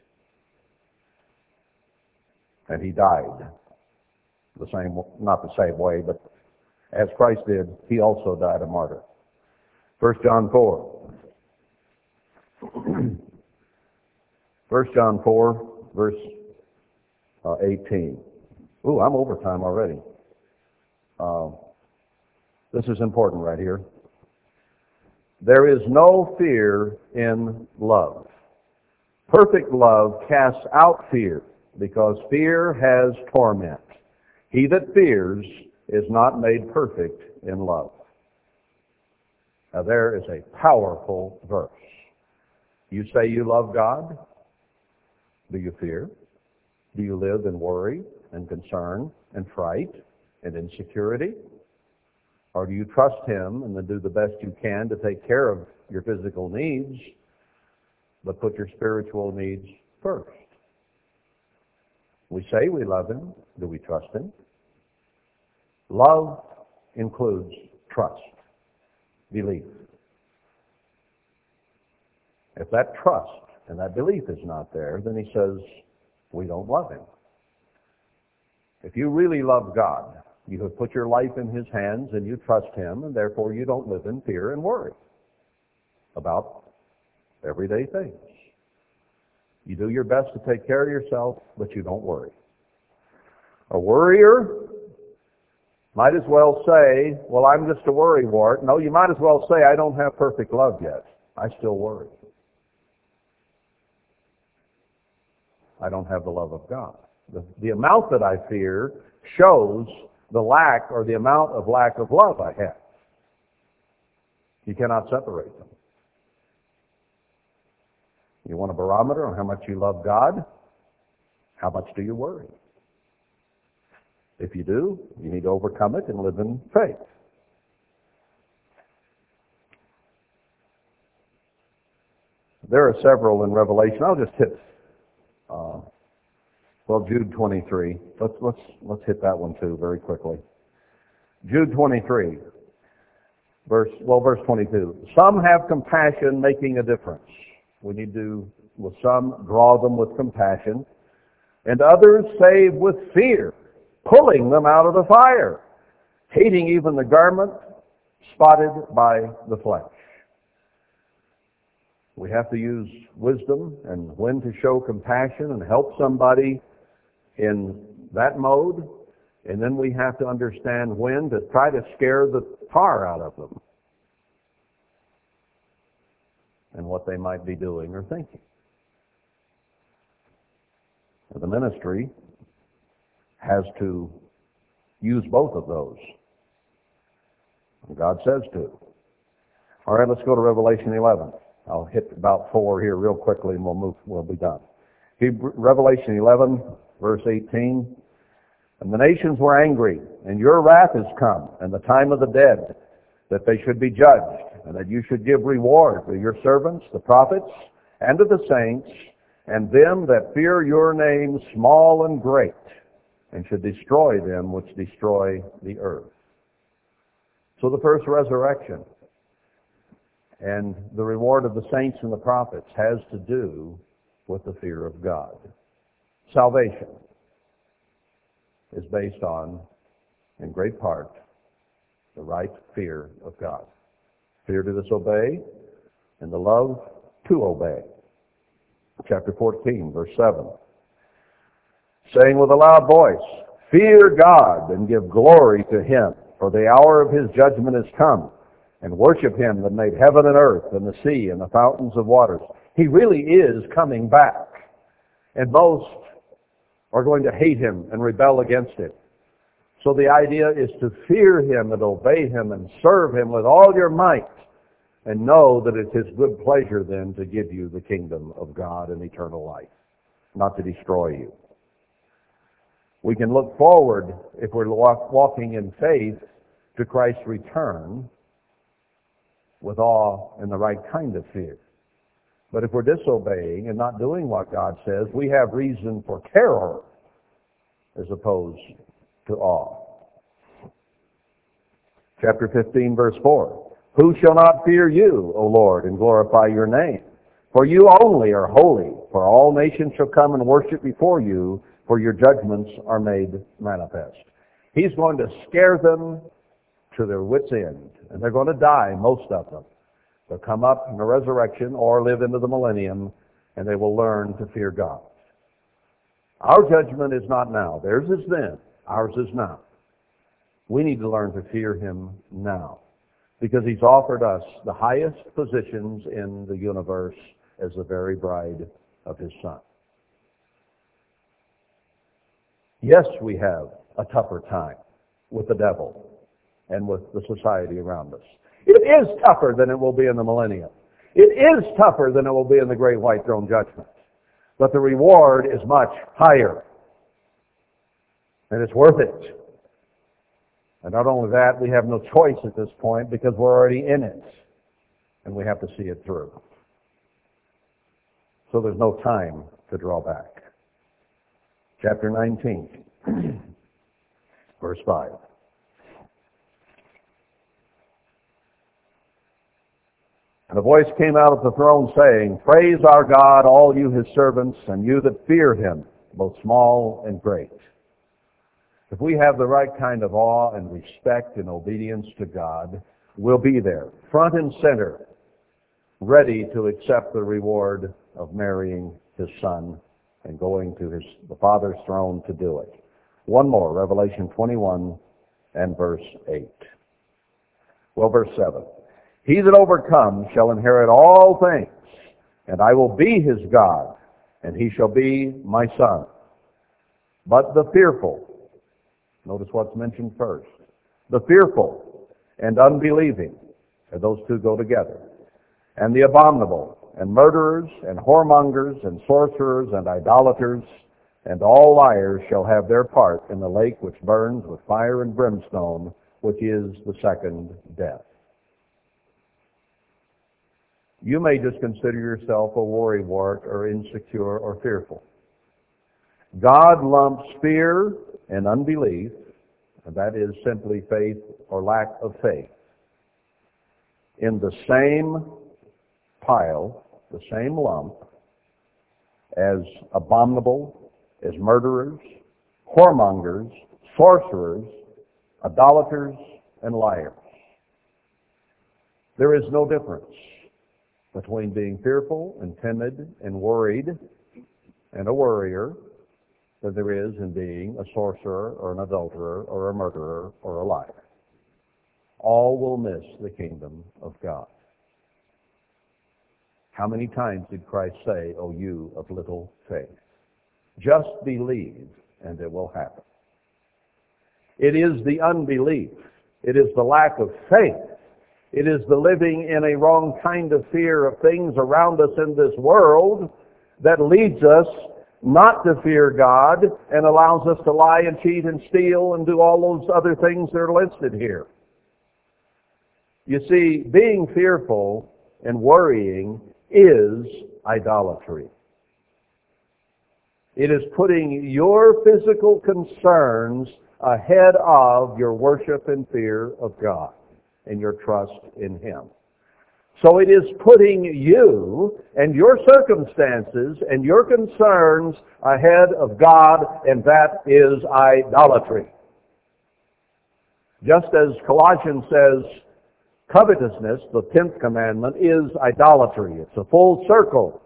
And he died. The same, not the same way, but as Christ did, he also died a martyr. 1 John 4. 1 John 4, verse uh, 18. Ooh, I'm over time already. Uh, this is important right here. There is no fear in love. Perfect love casts out fear, because fear has torment. He that fears is not made perfect in love. Now there is a powerful verse. You say you love God. Do you fear? Do you live in worry and concern and fright and insecurity? Or do you trust Him and then do the best you can to take care of your physical needs, but put your spiritual needs first? We say we love Him. Do we trust Him? Love includes trust, belief. If that trust and that belief is not there, then he says, we don't love him. If you really love God, you have put your life in his hands and you trust him, and therefore you don't live in fear and worry about everyday things. You do your best to take care of yourself, but you don't worry. A worrier might as well say, well, I'm just a worrywart. No, you might as well say, I don't have perfect love yet. I still worry. I don't have the love of God. The, the amount that I fear shows the lack or the amount of lack of love I have. You cannot separate them. You want a barometer on how much you love God? How much do you worry? If you do, you need to overcome it and live in faith. There are several in Revelation. I'll just hit uh, well, Jude 23. Let's let's let's hit that one too very quickly. Jude 23, verse well, verse 22. Some have compassion, making a difference. We need to, with some, draw them with compassion, and others save with fear, pulling them out of the fire, hating even the garment spotted by the flesh. We have to use wisdom and when to show compassion and help somebody in that mode. And then we have to understand when to try to scare the tar out of them and what they might be doing or thinking. The ministry has to use both of those. God says to. All right, let's go to Revelation 11. I'll hit about four here real quickly and we'll move, we'll be done. Revelation 11, verse 18. And the nations were angry, and your wrath is come, and the time of the dead, that they should be judged, and that you should give reward to your servants, the prophets, and to the saints, and them that fear your name, small and great, and should destroy them which destroy the earth. So the first resurrection and the reward of the saints and the prophets has to do with the fear of God. Salvation is based on, in great part, the right fear of God. Fear to disobey and the love to obey. Chapter 14, verse 7. Saying with a loud voice, Fear God and give glory to Him, for the hour of His judgment is come and worship him that made heaven and earth and the sea and the fountains of waters. He really is coming back. And most are going to hate him and rebel against him. So the idea is to fear him and obey him and serve him with all your might and know that it's his good pleasure then to give you the kingdom of God and eternal life, not to destroy you. We can look forward, if we're walking in faith, to Christ's return with awe and the right kind of fear. But if we're disobeying and not doing what God says, we have reason for terror as opposed to awe. Chapter 15, verse 4. Who shall not fear you, O Lord, and glorify your name? For you only are holy, for all nations shall come and worship before you, for your judgments are made manifest. He's going to scare them to their wits' end. And they're going to die, most of them. They'll come up in the resurrection or live into the millennium, and they will learn to fear God. Our judgment is not now. Theirs is then. Ours is now. We need to learn to fear Him now because He's offered us the highest positions in the universe as the very bride of His Son. Yes, we have a tougher time with the devil and with the society around us. It is tougher than it will be in the millennium. It is tougher than it will be in the great white throne judgment. But the reward is much higher. And it's worth it. And not only that, we have no choice at this point because we're already in it. And we have to see it through. So there's no time to draw back. Chapter 19, <clears throat> verse 5. And a voice came out of the throne saying, Praise our God, all you his servants, and you that fear him, both small and great. If we have the right kind of awe and respect and obedience to God, we'll be there, front and center, ready to accept the reward of marrying his son and going to his, the Father's throne to do it. One more, Revelation 21 and verse 8. Well, verse 7. He that overcomes shall inherit all things, and I will be his God, and he shall be my son. But the fearful, notice what's mentioned first, the fearful and unbelieving, and those two go together, and the abominable, and murderers, and whoremongers, and sorcerers, and idolaters, and all liars shall have their part in the lake which burns with fire and brimstone, which is the second death. You may just consider yourself a worrywart or insecure or fearful. God lumps fear and unbelief, and that is simply faith or lack of faith, in the same pile, the same lump, as abominable, as murderers, whoremongers, sorcerers, idolaters, and liars. There is no difference between being fearful and timid and worried and a worrier than there is in being a sorcerer or an adulterer or a murderer or a liar. All will miss the kingdom of God. How many times did Christ say, O you of little faith? Just believe and it will happen. It is the unbelief. It is the lack of faith it is the living in a wrong kind of fear of things around us in this world that leads us not to fear God and allows us to lie and cheat and steal and do all those other things that are listed here. You see, being fearful and worrying is idolatry. It is putting your physical concerns ahead of your worship and fear of God and your trust in Him. So it is putting you and your circumstances and your concerns ahead of God, and that is idolatry. Just as Colossians says, covetousness, the tenth commandment, is idolatry. It's a full circle.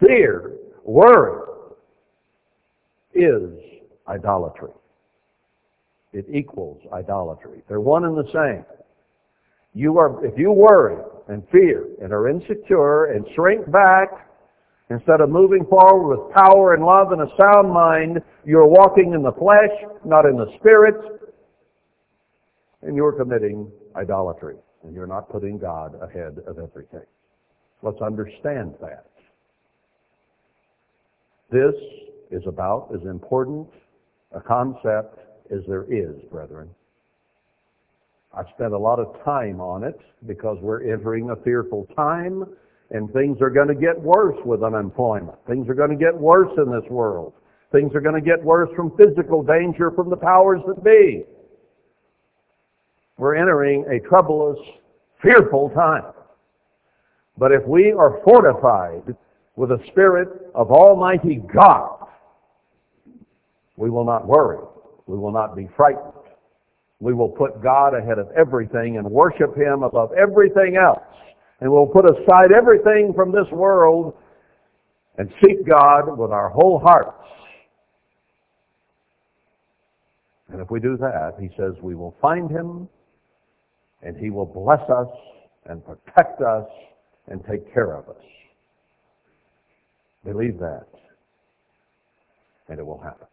Fear, worry, is idolatry. It equals idolatry. They're one and the same. You are, if you worry and fear and are insecure and shrink back instead of moving forward with power and love and a sound mind, you're walking in the flesh, not in the spirit, and you're committing idolatry. And you're not putting God ahead of everything. Let's understand that. This is about as important a concept as there is, brethren. I've spent a lot of time on it because we're entering a fearful time and things are going to get worse with unemployment. Things are going to get worse in this world. Things are going to get worse from physical danger from the powers that be. We're entering a troublous, fearful time. But if we are fortified with the Spirit of Almighty God, we will not worry. We will not be frightened. We will put God ahead of everything and worship Him above everything else. And we'll put aside everything from this world and seek God with our whole hearts. And if we do that, He says we will find Him and He will bless us and protect us and take care of us. Believe that, and it will happen.